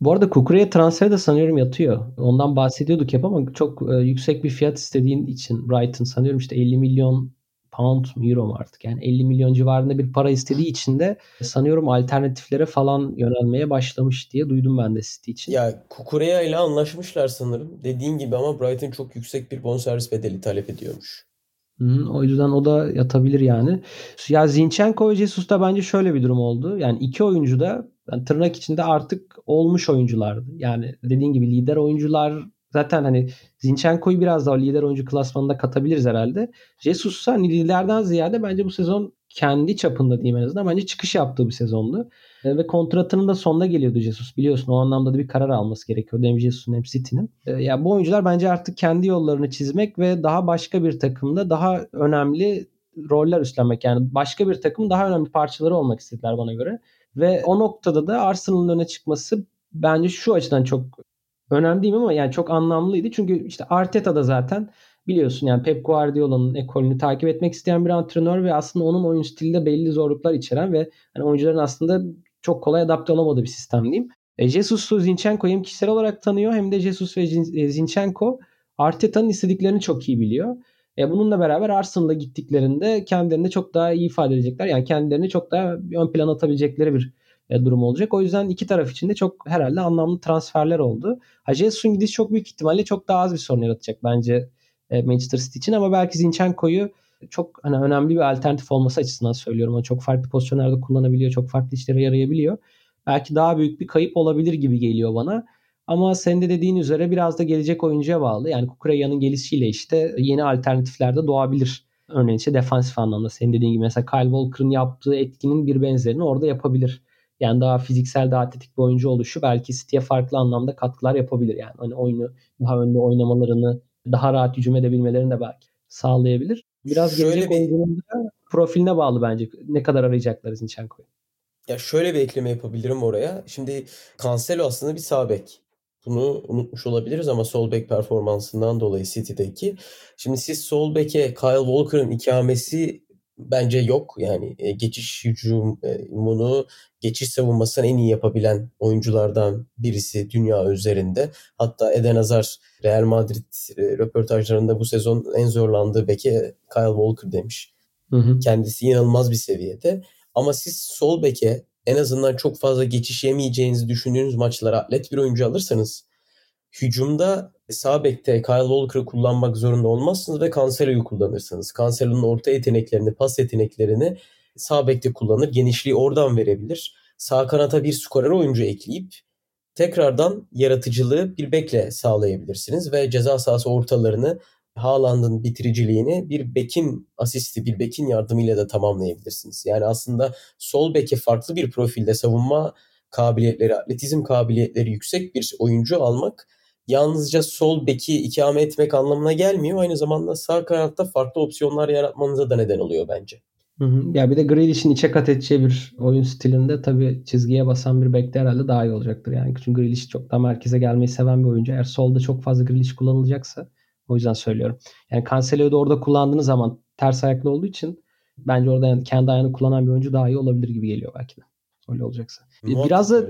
Bu arada Kukure'ye transfer de sanıyorum yatıyor. Ondan bahsediyorduk hep ama çok e, yüksek bir fiyat istediğin için Brighton sanıyorum işte 50 milyon pound mu euro mu artık yani 50 milyon civarında bir para istediği için de sanıyorum alternatiflere falan yönelmeye başlamış diye duydum ben de City için. Ya Kukureya ile anlaşmışlar sanırım. Dediğin gibi ama Brighton çok yüksek bir bonservis bedeli talep ediyormuş. Hı, o yüzden o da yatabilir yani. Ya Zinchenko ve Jesus'ta bence şöyle bir durum oldu. Yani iki oyuncu da yani tırnak içinde artık olmuş oyunculardı. Yani dediğin gibi lider oyuncular zaten hani Zinchenko'yu biraz daha lider oyuncu klasmanında katabiliriz herhalde. Jesus hani liderden ziyade bence bu sezon kendi çapında diyeyim en azından bence çıkış yaptığı bir sezondu. E, ve kontratının da sonuna geliyordu Jesus. Biliyorsun o anlamda da bir karar alması gerekiyordu hem Jesus'un hem City'nin. E, ya bu oyuncular bence artık kendi yollarını çizmek ve daha başka bir takımda daha önemli roller üstlenmek. Yani başka bir takımın daha önemli parçaları olmak istediler bana göre. Ve o noktada da Arsenal'ın öne çıkması bence şu açıdan çok önemli değil ama yani çok anlamlıydı. Çünkü işte Arteta da zaten biliyorsun yani Pep Guardiola'nın ekolünü takip etmek isteyen bir antrenör ve aslında onun oyun stilinde belli zorluklar içeren ve hani oyuncuların aslında çok kolay adapte olamadığı bir sistem diyeyim. E, Jesus'u Zinchenko hem kişisel olarak tanıyor hem de Jesus ve e, Zinchenko Arteta'nın istediklerini çok iyi biliyor. E, bununla beraber Arsenal'a gittiklerinde kendilerini çok daha iyi ifade edecekler. Yani kendilerini çok daha ön plan atabilecekleri bir e, durum olacak. O yüzden iki taraf için de çok herhalde anlamlı transferler oldu. Ha Jesus'un gidişi çok büyük ihtimalle çok daha az bir sorun yaratacak bence e, Manchester City için ama belki Zinchenko'yu çok hani önemli bir alternatif olması açısından söylüyorum. O çok farklı pozisyonlarda kullanabiliyor, çok farklı işlere yarayabiliyor. Belki daha büyük bir kayıp olabilir gibi geliyor bana. Ama senin de dediğin üzere biraz da gelecek oyuncuya bağlı. Yani Kukureya'nın gelişiyle işte yeni alternatifler de doğabilir. Örneğin işte defansif anlamda senin dediğin gibi mesela Kyle Walker'ın yaptığı etkinin bir benzerini orada yapabilir. Yani daha fiziksel, daha atletik bir oyuncu oluşu belki City'ye farklı anlamda katkılar yapabilir. Yani hani oyunu daha önde oynamalarını, daha rahat hücum edebilmelerini de belki sağlayabilir. Biraz şöyle gelecek bir... oyuncunun profiline bağlı bence. Ne kadar arayacaklar Zinchenko'yu. Ya şöyle bir ekleme yapabilirim oraya. Şimdi Cancelo aslında bir sağ bek. Bunu unutmuş olabiliriz ama sol bek performansından dolayı City'deki. Şimdi siz sol beke Kyle Walker'ın ikamesi bence yok. Yani e, geçiş hücumunu, geçiş savunmasını en iyi yapabilen oyunculardan birisi dünya üzerinde. Hatta Eden Hazard Real Madrid e, röportajlarında bu sezon en zorlandığı beke Kyle Walker demiş. Hı hı. Kendisi inanılmaz bir seviyede. Ama siz sol beke en azından çok fazla geçiş yemeyeceğinizi düşündüğünüz maçlara atlet bir oyuncu alırsanız hücumda sağ bekte Kyle Walker'ı kullanmak zorunda olmazsınız ve Cancelo'yu kullanırsınız. Cancelo'nun orta yeteneklerini, pas yeteneklerini sağ bekte kullanır. Genişliği oradan verebilir. Sağ kanata bir skorer oyuncu ekleyip tekrardan yaratıcılığı bir bekle sağlayabilirsiniz ve ceza sahası ortalarını Haaland'ın bitiriciliğini bir bekin asisti, bir bekin yardımıyla da tamamlayabilirsiniz. Yani aslında sol beke farklı bir profilde savunma kabiliyetleri, atletizm kabiliyetleri yüksek bir oyuncu almak yalnızca sol beki ikame etmek anlamına gelmiyor. Aynı zamanda sağ kanatta farklı opsiyonlar yaratmanıza da neden oluyor bence. Hı hı. Ya bir de Grealish'in içe kat edeceği bir oyun stilinde tabii çizgiye basan bir bekte herhalde daha iyi olacaktır. Yani çünkü Grealish çok daha merkeze gelmeyi seven bir oyuncu. Eğer solda çok fazla Grealish kullanılacaksa o yüzden söylüyorum. Yani Cancelo'yu da orada kullandığınız zaman ters ayaklı olduğu için bence orada yani kendi ayağını kullanan bir oyuncu daha iyi olabilir gibi geliyor belki de. Öyle olacaksa. Muhakkak Biraz da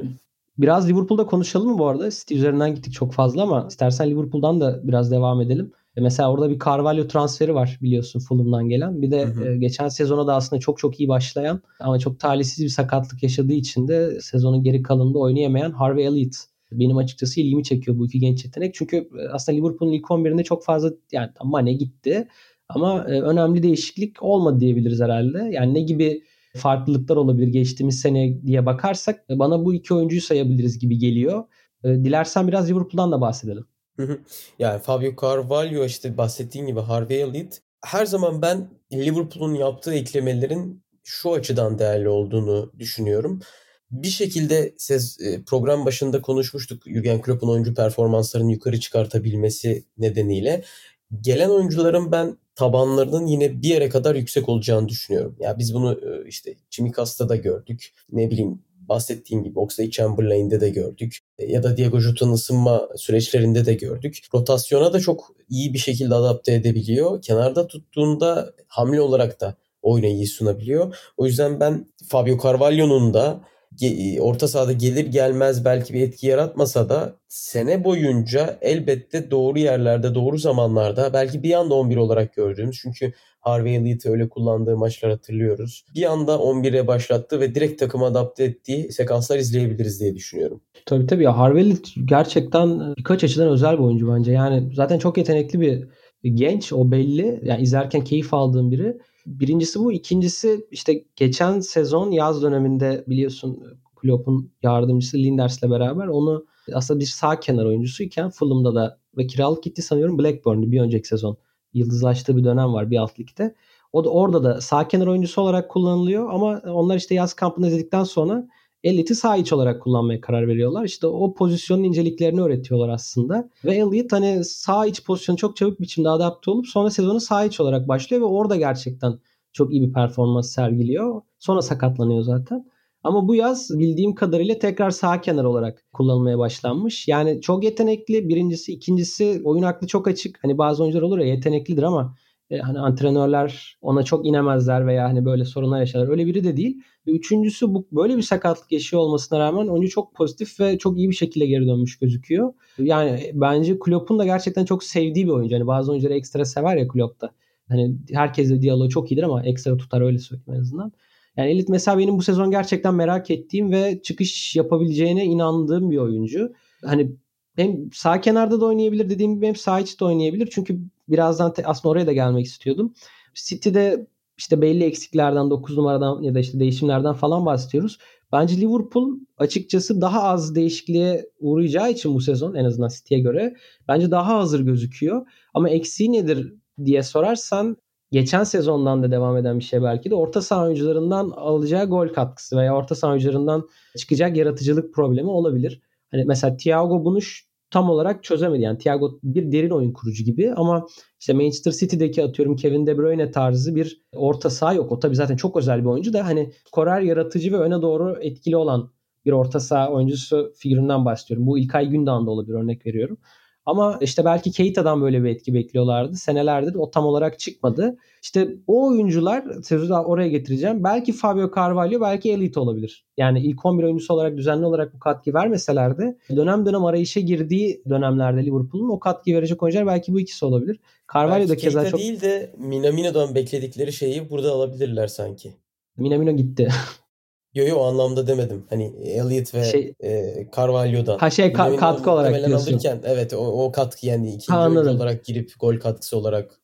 biraz Liverpool'da konuşalım mı bu arada? City üzerinden gittik çok fazla ama istersen Liverpool'dan da biraz devam edelim. E, mesela orada bir Carvalho transferi var biliyorsun Fulham'dan gelen. Bir de hı hı. E, geçen sezona da aslında çok çok iyi başlayan ama çok talihsiz bir sakatlık yaşadığı için de sezonun geri kalanında oynayamayan Harvey Elliott benim açıkçası ilgimi çekiyor bu iki genç yetenek. Çünkü e, aslında Liverpool'un ilk 11'inde çok fazla yani Mane gitti ama önemli değişiklik olmadı diyebiliriz herhalde. Yani ne gibi farklılıklar olabilir geçtiğimiz sene diye bakarsak bana bu iki oyuncuyu sayabiliriz gibi geliyor. Dilersen biraz Liverpool'dan da bahsedelim. Yani Fabio Carvalho işte bahsettiğin gibi Harvey Elliott her zaman ben Liverpool'un yaptığı eklemelerin şu açıdan değerli olduğunu düşünüyorum. Bir şekilde siz e, program başında konuşmuştuk Jurgen Klopp'un oyuncu performanslarını yukarı çıkartabilmesi nedeniyle. Gelen oyuncuların ben tabanlarının yine bir yere kadar yüksek olacağını düşünüyorum. Ya biz bunu e, işte Chimikas'ta da gördük. Ne bileyim bahsettiğim gibi Oxlade Chamberlain'de de gördük. E, ya da Diego Jota'nın ısınma süreçlerinde de gördük. Rotasyona da çok iyi bir şekilde adapte edebiliyor. Kenarda tuttuğunda hamle olarak da oyuna iyi sunabiliyor. O yüzden ben Fabio Carvalho'nun da orta sahada gelir gelmez belki bir etki yaratmasa da sene boyunca elbette doğru yerlerde doğru zamanlarda belki bir anda 11 olarak gördüğümüz çünkü Harvey Elliott'ı öyle kullandığı maçlar hatırlıyoruz. Bir anda 11'e başlattı ve direkt takım adapte ettiği sekanslar izleyebiliriz diye düşünüyorum. Tabii tabii ya Harvey Elliott gerçekten birkaç açıdan özel bir oyuncu bence. Yani zaten çok yetenekli bir genç o belli. Yani izlerken keyif aldığım biri. Birincisi bu. ikincisi işte geçen sezon yaz döneminde biliyorsun Klopp'un yardımcısı Linders'le beraber onu aslında bir sağ kenar oyuncusuyken Fulham'da da ve kiralık gitti sanıyorum Blackburn'da bir önceki sezon. Yıldızlaştığı bir dönem var bir alt ligde. O da orada da sağ kenar oyuncusu olarak kullanılıyor ama onlar işte yaz kampını izledikten sonra Elliott'i sağ iç olarak kullanmaya karar veriyorlar. İşte o pozisyonun inceliklerini öğretiyorlar aslında. Ve Elliott hani sağ iç pozisyonu çok çabuk biçimde adapte olup sonra sezonu sağ iç olarak başlıyor ve orada gerçekten çok iyi bir performans sergiliyor. Sonra sakatlanıyor zaten. Ama bu yaz bildiğim kadarıyla tekrar sağ kenar olarak kullanılmaya başlanmış. Yani çok yetenekli birincisi. ikincisi oyun aklı çok açık. Hani bazı oyuncular olur ya yeteneklidir ama e, hani antrenörler ona çok inemezler veya hani böyle sorunlar yaşarlar. Öyle biri de değil. Üçüncüsü bu böyle bir sakatlık yaşıyor olmasına rağmen oyuncu çok pozitif ve çok iyi bir şekilde geri dönmüş gözüküyor. Yani bence Klopp'un da gerçekten çok sevdiği bir oyuncu. Hani bazı oyuncuları ekstra sever ya Klopp'ta. Hani herkesle diyaloğu çok iyidir ama ekstra tutar öyle söyleyeyim en azından. Yani Elit mesela benim bu sezon gerçekten merak ettiğim ve çıkış yapabileceğine inandığım bir oyuncu. Hani hem sağ kenarda da oynayabilir dediğim gibi hem sağ içte oynayabilir. Çünkü birazdan te- aslında oraya da gelmek istiyordum. City'de işte belli eksiklerden 9 numaradan ya da işte değişimlerden falan bahsediyoruz. Bence Liverpool açıkçası daha az değişikliğe uğrayacağı için bu sezon en azından City'ye göre bence daha hazır gözüküyor. Ama eksiği nedir diye sorarsan geçen sezondan da devam eden bir şey belki de orta saha oyuncularından alacağı gol katkısı veya orta saha oyuncularından çıkacak yaratıcılık problemi olabilir. Hani mesela Thiago bunu tam olarak çözemedi. Yani Thiago bir derin oyun kurucu gibi ama işte Manchester City'deki atıyorum Kevin De Bruyne tarzı bir orta saha yok. O tabii zaten çok özel bir oyuncu da hani korer yaratıcı ve öne doğru etkili olan bir orta saha oyuncusu figüründen bahsediyorum. Bu İlkay Gündoğan da olabilir örnek veriyorum. Ama işte belki Keita'dan böyle bir etki bekliyorlardı. Senelerdir o tam olarak çıkmadı. İşte o oyuncular sözü daha oraya getireceğim. Belki Fabio Carvalho belki Elite olabilir. Yani ilk 11 oyuncusu olarak düzenli olarak bu katkı vermeseler de dönem dönem arayışa girdiği dönemlerde Liverpool'un o katkı verecek oyuncular belki bu ikisi olabilir. Carvalho da keza Keita çok... değil de Minamino'dan bekledikleri şeyi burada alabilirler sanki. Minamino gitti. Yo yo o anlamda demedim. Hani Elliot ve şey, e, Carvalho'dan. Ha şey ka- katkı olarak diyorsun. Alırken, evet o, o katkı yani ikinci ha, oyuncu olarak girip gol katkısı olarak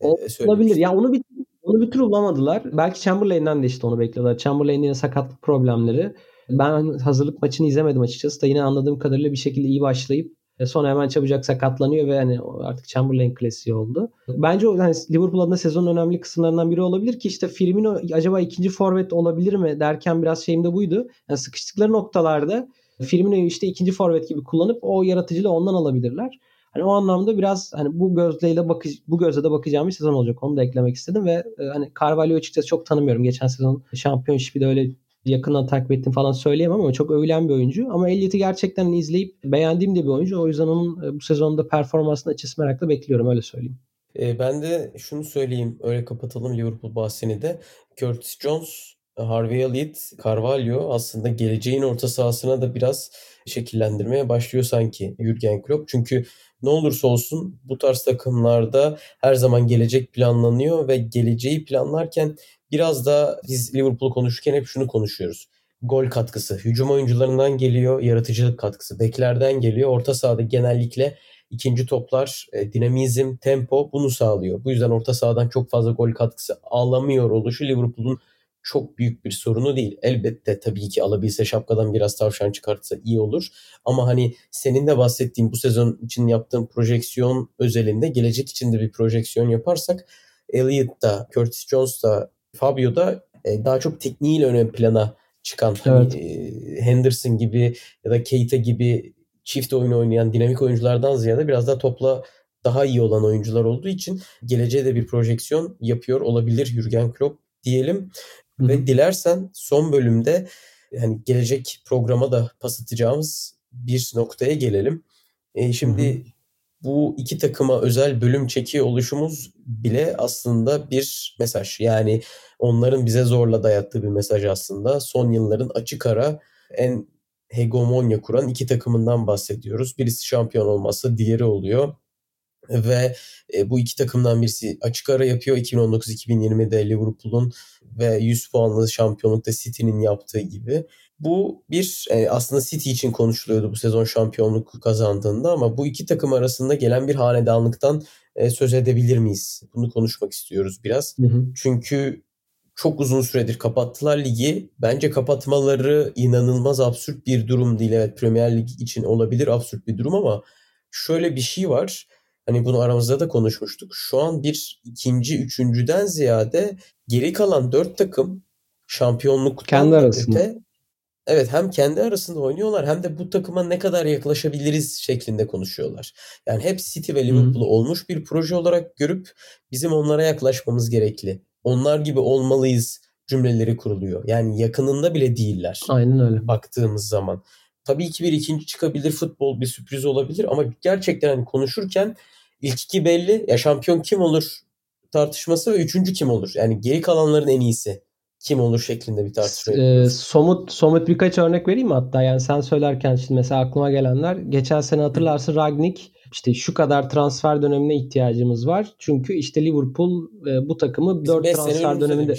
e, Olabilir. Ya onu bir onu bir türlü bulamadılar. Belki Chamberlain'den de işte onu bekliyorlar. Chamberlain'in sakatlık problemleri. Ben hazırlık maçını izlemedim açıkçası da yine anladığım kadarıyla bir şekilde iyi başlayıp e, sonra hemen çabucak sakatlanıyor ve hani artık Chamberlain klasiği oldu. Bence o yani Liverpool adına sezonun önemli kısımlarından biri olabilir ki işte Firmino acaba ikinci forvet olabilir mi derken biraz şeyim de buydu. Yani sıkıştıkları noktalarda Firmino'yu işte ikinci forvet gibi kullanıp o yaratıcılığı ondan alabilirler. Hani o anlamda biraz hani bu gözleyle bakı bu gözle de bakacağım bir sezon olacak. Onu da eklemek istedim ve e, hani Carvalho'yu açıkçası çok tanımıyorum. Geçen sezon Championship'i de öyle yakından takip ettim falan söyleyemem ama çok övülen bir oyuncu. Ama Elliott'i gerçekten izleyip beğendiğim de bir oyuncu. O yüzden onun e, bu sezonda performansını açısı merakla bekliyorum öyle söyleyeyim. E, ben de şunu söyleyeyim öyle kapatalım Liverpool bahsini de. Curtis Jones, Harvey Elliott, Carvalho aslında geleceğin orta sahasına da biraz şekillendirmeye başlıyor sanki Jurgen Klopp. Çünkü ne olursa olsun bu tarz takımlarda her zaman gelecek planlanıyor ve geleceği planlarken biraz da biz Liverpool konuşurken hep şunu konuşuyoruz. Gol katkısı. Hücum oyuncularından geliyor, yaratıcılık katkısı. Beklerden geliyor. Orta sahada genellikle ikinci toplar, e, dinamizm, tempo bunu sağlıyor. Bu yüzden orta sahadan çok fazla gol katkısı alamıyor oluşu Liverpool'un çok büyük bir sorunu değil. Elbette tabii ki alabilse şapkadan biraz tavşan çıkartsa iyi olur. Ama hani senin de bahsettiğin bu sezon için yaptığın projeksiyon özelinde gelecek için de bir projeksiyon yaparsak Elliott da, Curtis Jones da, Fabio da e, daha çok tekniğiyle ön plana çıkan hani, evet. hani, Henderson gibi ya da Keita gibi çift oyun oynayan dinamik oyunculardan ziyade biraz daha topla daha iyi olan oyuncular olduğu için geleceğe de bir projeksiyon yapıyor olabilir Jurgen Klopp diyelim. Hı-hı. Ve dilersen son bölümde hani gelecek programa da pas atacağımız bir noktaya gelelim. E, şimdi Hı-hı. Bu iki takıma özel bölüm çekiyor oluşumuz bile aslında bir mesaj. Yani onların bize zorla dayattığı bir mesaj aslında. Son yılların açık ara en hegemonya kuran iki takımından bahsediyoruz. Birisi şampiyon olması, diğeri oluyor ve e, bu iki takımdan birisi açık ara yapıyor. 2019-2020'de Liverpool'un ve 100 puanlı şampiyonlukta City'nin yaptığı gibi. Bu bir e, aslında City için konuşuluyordu bu sezon şampiyonluk kazandığında ama bu iki takım arasında gelen bir hanedanlıktan e, söz edebilir miyiz? Bunu konuşmak istiyoruz biraz. Hı hı. Çünkü çok uzun süredir kapattılar ligi. Bence kapatmaları inanılmaz absürt bir durum değil. Evet Premier Lig için olabilir absürt bir durum ama şöyle bir şey var Hani bunu aramızda da konuşmuştuk. Şu an bir ikinci, üçüncüden ziyade geri kalan dört takım şampiyonluktan kendi arasında. Öte, evet hem kendi arasında oynuyorlar hem de bu takıma ne kadar yaklaşabiliriz şeklinde konuşuyorlar. Yani hep City ve Liverpool'u olmuş bir proje olarak görüp bizim onlara yaklaşmamız gerekli. Onlar gibi olmalıyız cümleleri kuruluyor. Yani yakınında bile değiller. Aynen öyle. Baktığımız zaman. Tabii ki bir ikinci çıkabilir futbol bir sürpriz olabilir ama gerçekten hani konuşurken ilk iki belli. Ya şampiyon kim olur tartışması ve üçüncü kim olur? Yani geri kalanların en iyisi kim olur şeklinde bir tartışma e, somut somut birkaç örnek vereyim mi hatta yani sen söylerken şimdi mesela aklıma gelenler geçen sene hatırlarsın Ragnik işte şu kadar transfer dönemine ihtiyacımız var. Çünkü işte Liverpool e, bu takımı 4 transfer döneminde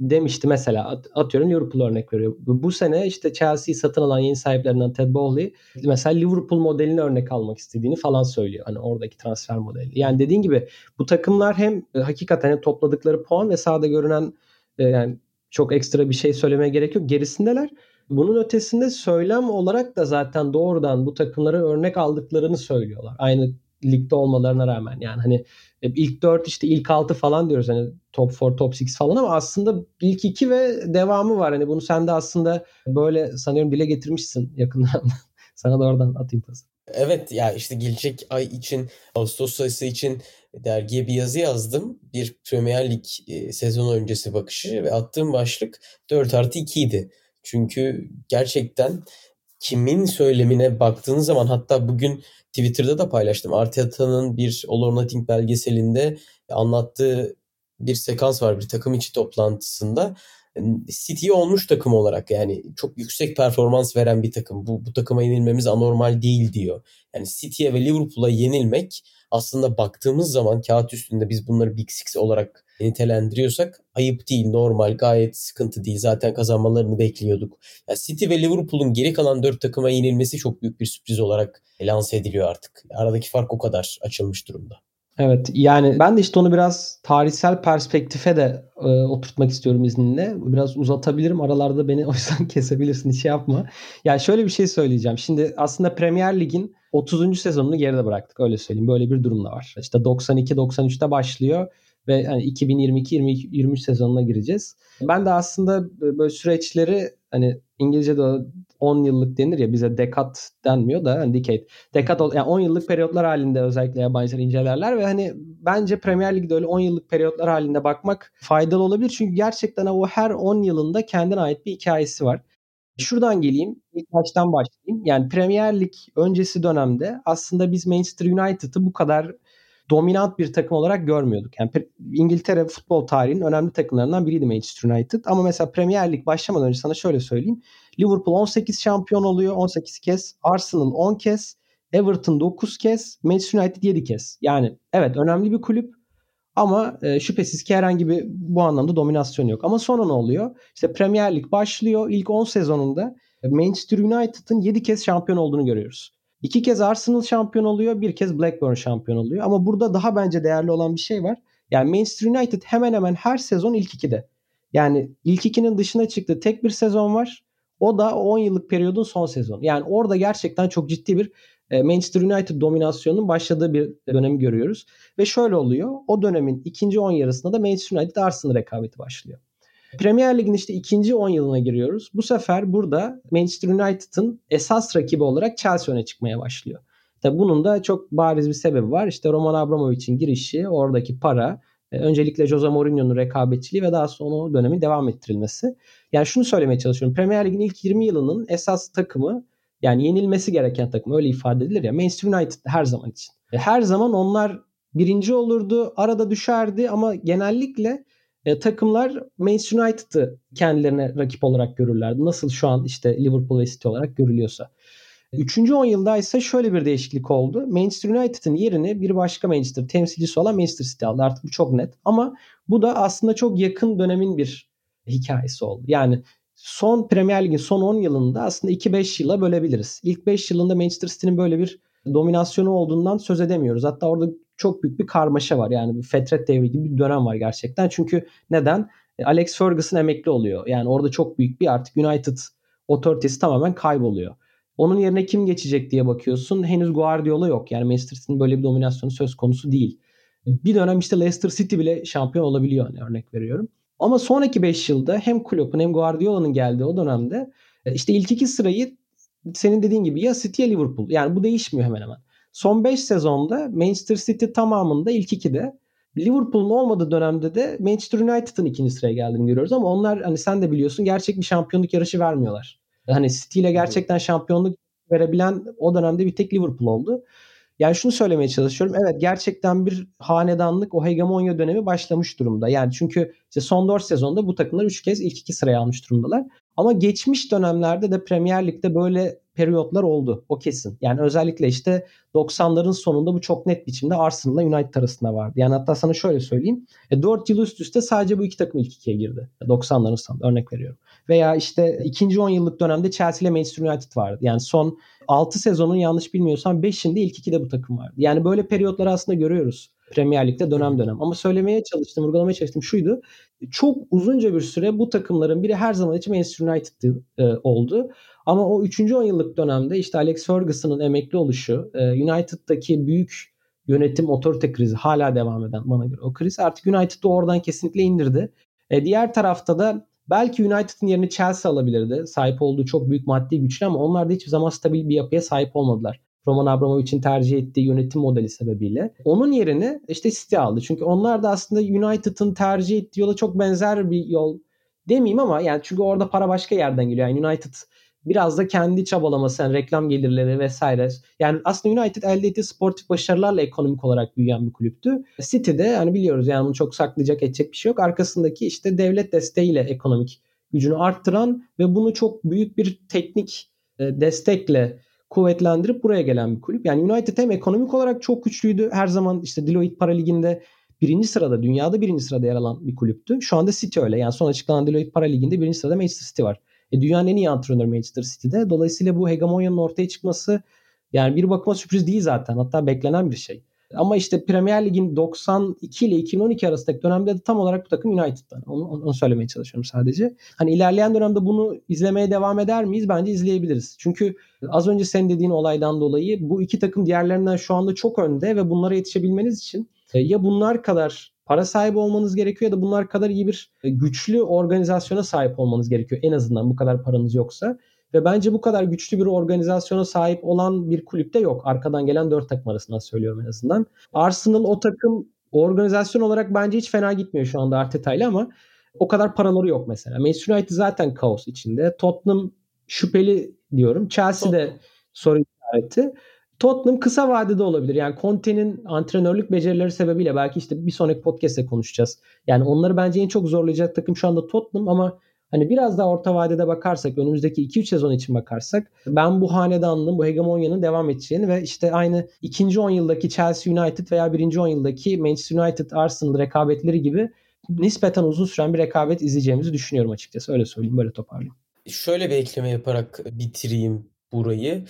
demişti mesela atıyorum Liverpool örnek veriyor. Bu sene işte Chelsea'yi satın alan yeni sahiplerinden Ted Bowley mesela Liverpool modelini örnek almak istediğini falan söylüyor. Hani oradaki transfer modeli. Yani dediğin gibi bu takımlar hem e, hakikaten topladıkları puan ve sahada görünen e, yani çok ekstra bir şey söylemeye gerek yok. Gerisindeler. Bunun ötesinde söylem olarak da zaten doğrudan bu takımlara örnek aldıklarını söylüyorlar. Aynı ligde olmalarına rağmen yani hani ilk 4 işte ilk 6 falan diyoruz hani top 4 top 6 falan ama aslında ilk 2 ve devamı var. Hani bunu sen de aslında böyle sanıyorum dile getirmişsin yakından. Sana da oradan atayım pası. Evet ya işte gelecek ay için Ağustos sayısı için dergiye bir yazı yazdım. Bir Premier Lig e, sezon öncesi bakışı ve attığım başlık 4 artı 2 idi. Çünkü gerçekten kimin söylemine baktığınız zaman hatta bugün Twitter'da da paylaştım. Arteta'nın bir All or Nothing belgeselinde anlattığı bir sekans var bir takım içi toplantısında. City olmuş takım olarak yani çok yüksek performans veren bir takım. Bu, bu takıma yenilmemiz anormal değil diyor. Yani City'ye ve Liverpool'a yenilmek aslında baktığımız zaman kağıt üstünde biz bunları Big Six olarak nitelendiriyorsak ayıp değil, normal, gayet sıkıntı değil. Zaten kazanmalarını bekliyorduk. Yani City ve Liverpool'un geri kalan dört takıma yenilmesi çok büyük bir sürpriz olarak lanse ediliyor artık. Aradaki fark o kadar açılmış durumda. Evet yani ben de işte onu biraz tarihsel perspektife de e, oturtmak istiyorum izninle. Biraz uzatabilirim aralarda beni o yüzden kesebilirsin hiç şey yapma. Yani şöyle bir şey söyleyeceğim. Şimdi aslında Premier Lig'in 30. sezonunu geride bıraktık öyle söyleyeyim. Böyle bir durum da var. İşte 92-93'te başlıyor ve hani 2022-2023 sezonuna gireceğiz. Ben de aslında böyle süreçleri hani İngilizce'de 10 yıllık denir ya bize dekat denmiyor da hani decade. Dekat yani 10 yıllık periyotlar halinde özellikle yabancılar incelerler ve hani bence Premier Lig'de öyle 10 yıllık periyotlar halinde bakmak faydalı olabilir. Çünkü gerçekten o her 10 yılında kendine ait bir hikayesi var. Şuradan geleyim, ilk baştan başlayayım. Yani Premier Lig öncesi dönemde aslında biz Manchester United'ı bu kadar dominant bir takım olarak görmüyorduk. Yani İngiltere futbol tarihinin önemli takımlarından biriydi Manchester United. Ama mesela Premier Lig başlamadan önce sana şöyle söyleyeyim. Liverpool 18 şampiyon oluyor 18 kez. Arsenal 10 kez. Everton 9 kez. Manchester United 7 kez. Yani evet önemli bir kulüp. Ama e, şüphesiz ki herhangi bir bu anlamda dominasyon yok. Ama sonra ne oluyor? İşte Premier Lig başlıyor. İlk 10 sezonunda Manchester United'ın 7 kez şampiyon olduğunu görüyoruz. İki kez Arsenal şampiyon oluyor, bir kez Blackburn şampiyon oluyor. Ama burada daha bence değerli olan bir şey var. Yani Manchester United hemen hemen her sezon ilk ikide. Yani ilk ikinin dışına çıktı tek bir sezon var. O da 10 yıllık periyodun son sezonu. Yani orada gerçekten çok ciddi bir e, Manchester United dominasyonunun başladığı bir dönemi görüyoruz. Ve şöyle oluyor. O dönemin ikinci 10 yarısında da Manchester United Arsenal rekabeti başlıyor. Premier Lig'in işte ikinci 10 yılına giriyoruz. Bu sefer burada Manchester United'ın esas rakibi olarak Chelsea öne çıkmaya başlıyor. Tabi bunun da çok bariz bir sebebi var. İşte Roman Abramovich'in girişi, oradaki para, e, öncelikle Jose Mourinho'nun rekabetçiliği ve daha sonra o dönemin devam ettirilmesi. Yani şunu söylemeye çalışıyorum. Premier Lig'in ilk 20 yılının esas takımı yani yenilmesi gereken takım öyle ifade edilir ya Manchester United her zaman için. E, her zaman onlar birinci olurdu, arada düşerdi ama genellikle e, takımlar Manchester United'ı kendilerine rakip olarak görürlerdi. Nasıl şu an işte Liverpool ve City olarak görülüyorsa. Üçüncü 10 yılda ise şöyle bir değişiklik oldu. Manchester United'ın yerini bir başka Manchester temsilcisi olan Manchester City aldı. Artık bu çok net. Ama bu da aslında çok yakın dönemin bir hikayesi oldu. Yani son Premier Lig'in son 10 yılında aslında 2-5 yıla bölebiliriz. İlk 5 yılında Manchester City'nin böyle bir dominasyonu olduğundan söz edemiyoruz. Hatta orada çok büyük bir karmaşa var. Yani bir fetret devri gibi bir dönem var gerçekten. Çünkü neden? E, Alex Ferguson emekli oluyor. Yani orada çok büyük bir artık United otoritesi tamamen kayboluyor. Onun yerine kim geçecek diye bakıyorsun. Henüz Guardiola yok. Yani Manchester City'nin böyle bir dominasyonu söz konusu değil. Bir dönem işte Leicester City bile şampiyon olabiliyor hani örnek veriyorum. Ama sonraki 5 yılda hem Klopp'un hem Guardiola'nın geldiği o dönemde e, işte ilk iki sırayı senin dediğin gibi ya City ya Liverpool. Yani bu değişmiyor hemen hemen. Son 5 sezonda Manchester City tamamında ilk ikide. Liverpool'un olmadığı dönemde de Manchester United'ın ikinci sıraya geldiğini görüyoruz ama onlar hani sen de biliyorsun gerçek bir şampiyonluk yarışı vermiyorlar. Hani City ile gerçekten şampiyonluk verebilen o dönemde bir tek Liverpool oldu. Yani şunu söylemeye çalışıyorum. Evet gerçekten bir hanedanlık o hegemonya dönemi başlamış durumda. Yani çünkü işte son 4 sezonda bu takımlar 3 kez ilk 2 sıraya almış durumdalar. Ama geçmiş dönemlerde de Premier Lig'de böyle periyotlar oldu. O kesin. Yani özellikle işte 90'ların sonunda bu çok net biçimde Arsenal'la United arasında vardı. Yani hatta sana şöyle söyleyeyim. E, 4 yıl üst üste sadece bu iki takım ilk ikiye girdi. 90'ların sonunda örnek veriyorum. Veya işte ikinci 10 yıllık dönemde Chelsea ile Manchester United vardı. Yani son 6 sezonun yanlış bilmiyorsam 5'inde ilk 2'de bu takım vardı. Yani böyle periyotları aslında görüyoruz. Premier Lig'de dönem dönem. Ama söylemeye çalıştım, vurgulamaya çalıştım şuydu. Çok uzunca bir süre bu takımların biri her zaman için Manchester United e, oldu. Ama o 3. 10 yıllık dönemde işte Alex Ferguson'ın emekli oluşu, e, United'daki büyük yönetim otorite krizi hala devam eden bana göre o kriz artık United'ı oradan kesinlikle indirdi. E, diğer tarafta da belki United'ın yerini Chelsea alabilirdi. Sahip olduğu çok büyük maddi güçlü ama onlar da hiçbir zaman stabil bir yapıya sahip olmadılar. Roman Abramovich'in tercih ettiği yönetim modeli sebebiyle. Onun yerini işte City aldı. Çünkü onlar da aslında United'ın tercih ettiği yola çok benzer bir yol demeyeyim ama yani çünkü orada para başka yerden geliyor. Yani United biraz da kendi çabalaması, yani reklam gelirleri vesaire. Yani aslında United elde ettiği sportif başarılarla ekonomik olarak büyüyen bir kulüptü. City'de yani biliyoruz yani bunu çok saklayacak edecek bir şey yok. Arkasındaki işte devlet desteğiyle ekonomik gücünü arttıran ve bunu çok büyük bir teknik e, destekle kuvvetlendirip buraya gelen bir kulüp. Yani United hem ekonomik olarak çok güçlüydü. Her zaman işte Deloitte Para Ligi'nde birinci sırada, dünyada birinci sırada yer alan bir kulüptü. Şu anda City öyle. Yani son açıklanan Deloitte Para Ligi'nde birinci sırada Manchester City var. E, dünyanın en iyi antrenörü Manchester City'de. Dolayısıyla bu hegemonyanın ortaya çıkması yani bir bakıma sürpriz değil zaten. Hatta beklenen bir şey. Ama işte Premier Lig'in 92 ile 2012 arasındaki dönemde de tam olarak bu takım United'dan. Onu, onu söylemeye çalışıyorum sadece. Hani ilerleyen dönemde bunu izlemeye devam eder miyiz? Bence izleyebiliriz. Çünkü az önce senin dediğin olaydan dolayı bu iki takım diğerlerinden şu anda çok önde ve bunlara yetişebilmeniz için e, ya bunlar kadar para sahibi olmanız gerekiyor ya da bunlar kadar iyi bir e, güçlü organizasyona sahip olmanız gerekiyor. En azından bu kadar paranız yoksa. Ve bence bu kadar güçlü bir organizasyona sahip olan bir kulüpte yok. Arkadan gelen dört takım arasından söylüyorum en azından. Arsenal o takım organizasyon olarak bence hiç fena gitmiyor şu anda Arteta ile ama o kadar paraları yok mesela. Manchester United zaten kaos içinde. Tottenham şüpheli diyorum. Chelsea de soru işareti. Tottenham kısa vadede olabilir. Yani Conte'nin antrenörlük becerileri sebebiyle belki işte bir sonraki podcast'te konuşacağız. Yani onları bence en çok zorlayacak takım şu anda Tottenham ama hani biraz daha orta vadede bakarsak önümüzdeki 2-3 sezon için bakarsak ben bu hanedanlığın, bu hegemonyanın devam edeceğini ve işte aynı ikinci 10 yıldaki Chelsea United veya birinci 10 yıldaki Manchester United Arsenal rekabetleri gibi nispeten uzun süren bir rekabet izleyeceğimizi düşünüyorum açıkçası. Öyle söyleyeyim, böyle toparlayayım. Şöyle bir ekleme yaparak bitireyim burayı.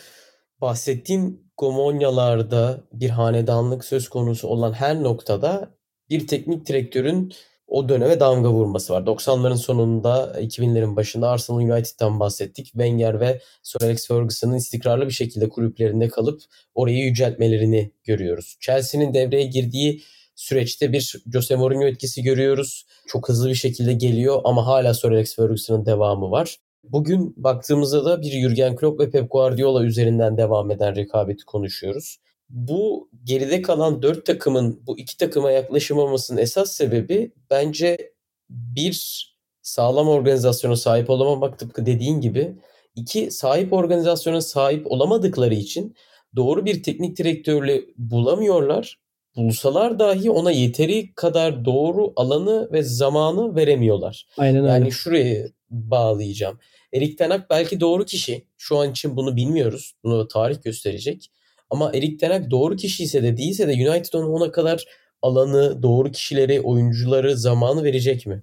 Bahsettiğim Gomonyalarda bir hanedanlık söz konusu olan her noktada bir teknik direktörün o döneme damga vurması var. 90'ların sonunda 2000'lerin başında Arsenal United'dan bahsettik. Wenger ve Sir Alex Ferguson'ın istikrarlı bir şekilde kulüplerinde kalıp orayı yüceltmelerini görüyoruz. Chelsea'nin devreye girdiği süreçte bir Jose Mourinho etkisi görüyoruz. Çok hızlı bir şekilde geliyor ama hala Sir Alex Ferguson'ın devamı var. Bugün baktığımızda da bir Jurgen Klopp ve Pep Guardiola üzerinden devam eden rekabeti konuşuyoruz. Bu geride kalan dört takımın bu iki takıma yaklaşamamasının esas sebebi bence bir sağlam organizasyona sahip olamamak tıpkı dediğin gibi. iki sahip organizasyona sahip olamadıkları için doğru bir teknik direktörle bulamıyorlar. Bulsalar dahi ona yeteri kadar doğru alanı ve zamanı veremiyorlar. Aynen öyle. Yani şuraya bağlayacağım. Erik Ten Hag belki doğru kişi. Şu an için bunu bilmiyoruz. Bunu tarih gösterecek. Ama Erik Ten Hag doğru kişi ise de değilse de United ona kadar alanı, doğru kişileri, oyuncuları, zamanı verecek mi?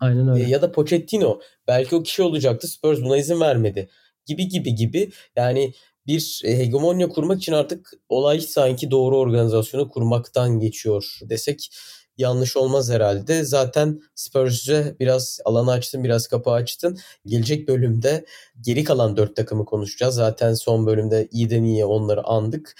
Aynen öyle. E, ya da Pochettino belki o kişi olacaktı. Spurs buna izin vermedi. Gibi gibi gibi. Yani bir hegemonya kurmak için artık olay sanki doğru organizasyonu kurmaktan geçiyor desek yanlış olmaz herhalde. Zaten Spurs'e biraz alanı açtın, biraz kapı açtın. Gelecek bölümde geri kalan dört takımı konuşacağız. Zaten son bölümde iyiden iyiye onları andık.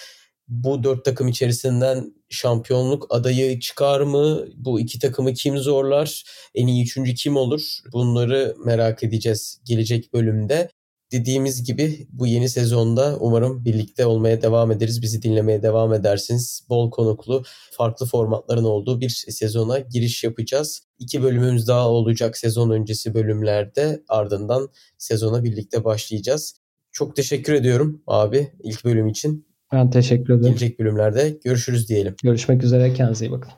Bu dört takım içerisinden şampiyonluk adayı çıkar mı? Bu iki takımı kim zorlar? En iyi üçüncü kim olur? Bunları merak edeceğiz gelecek bölümde dediğimiz gibi bu yeni sezonda umarım birlikte olmaya devam ederiz. Bizi dinlemeye devam edersiniz. Bol konuklu, farklı formatların olduğu bir sezona giriş yapacağız. İki bölümümüz daha olacak sezon öncesi bölümlerde. Ardından sezona birlikte başlayacağız. Çok teşekkür ediyorum abi ilk bölüm için. Ben teşekkür ederim. Gelecek bölümlerde görüşürüz diyelim. Görüşmek üzere. Kendinize iyi bakın.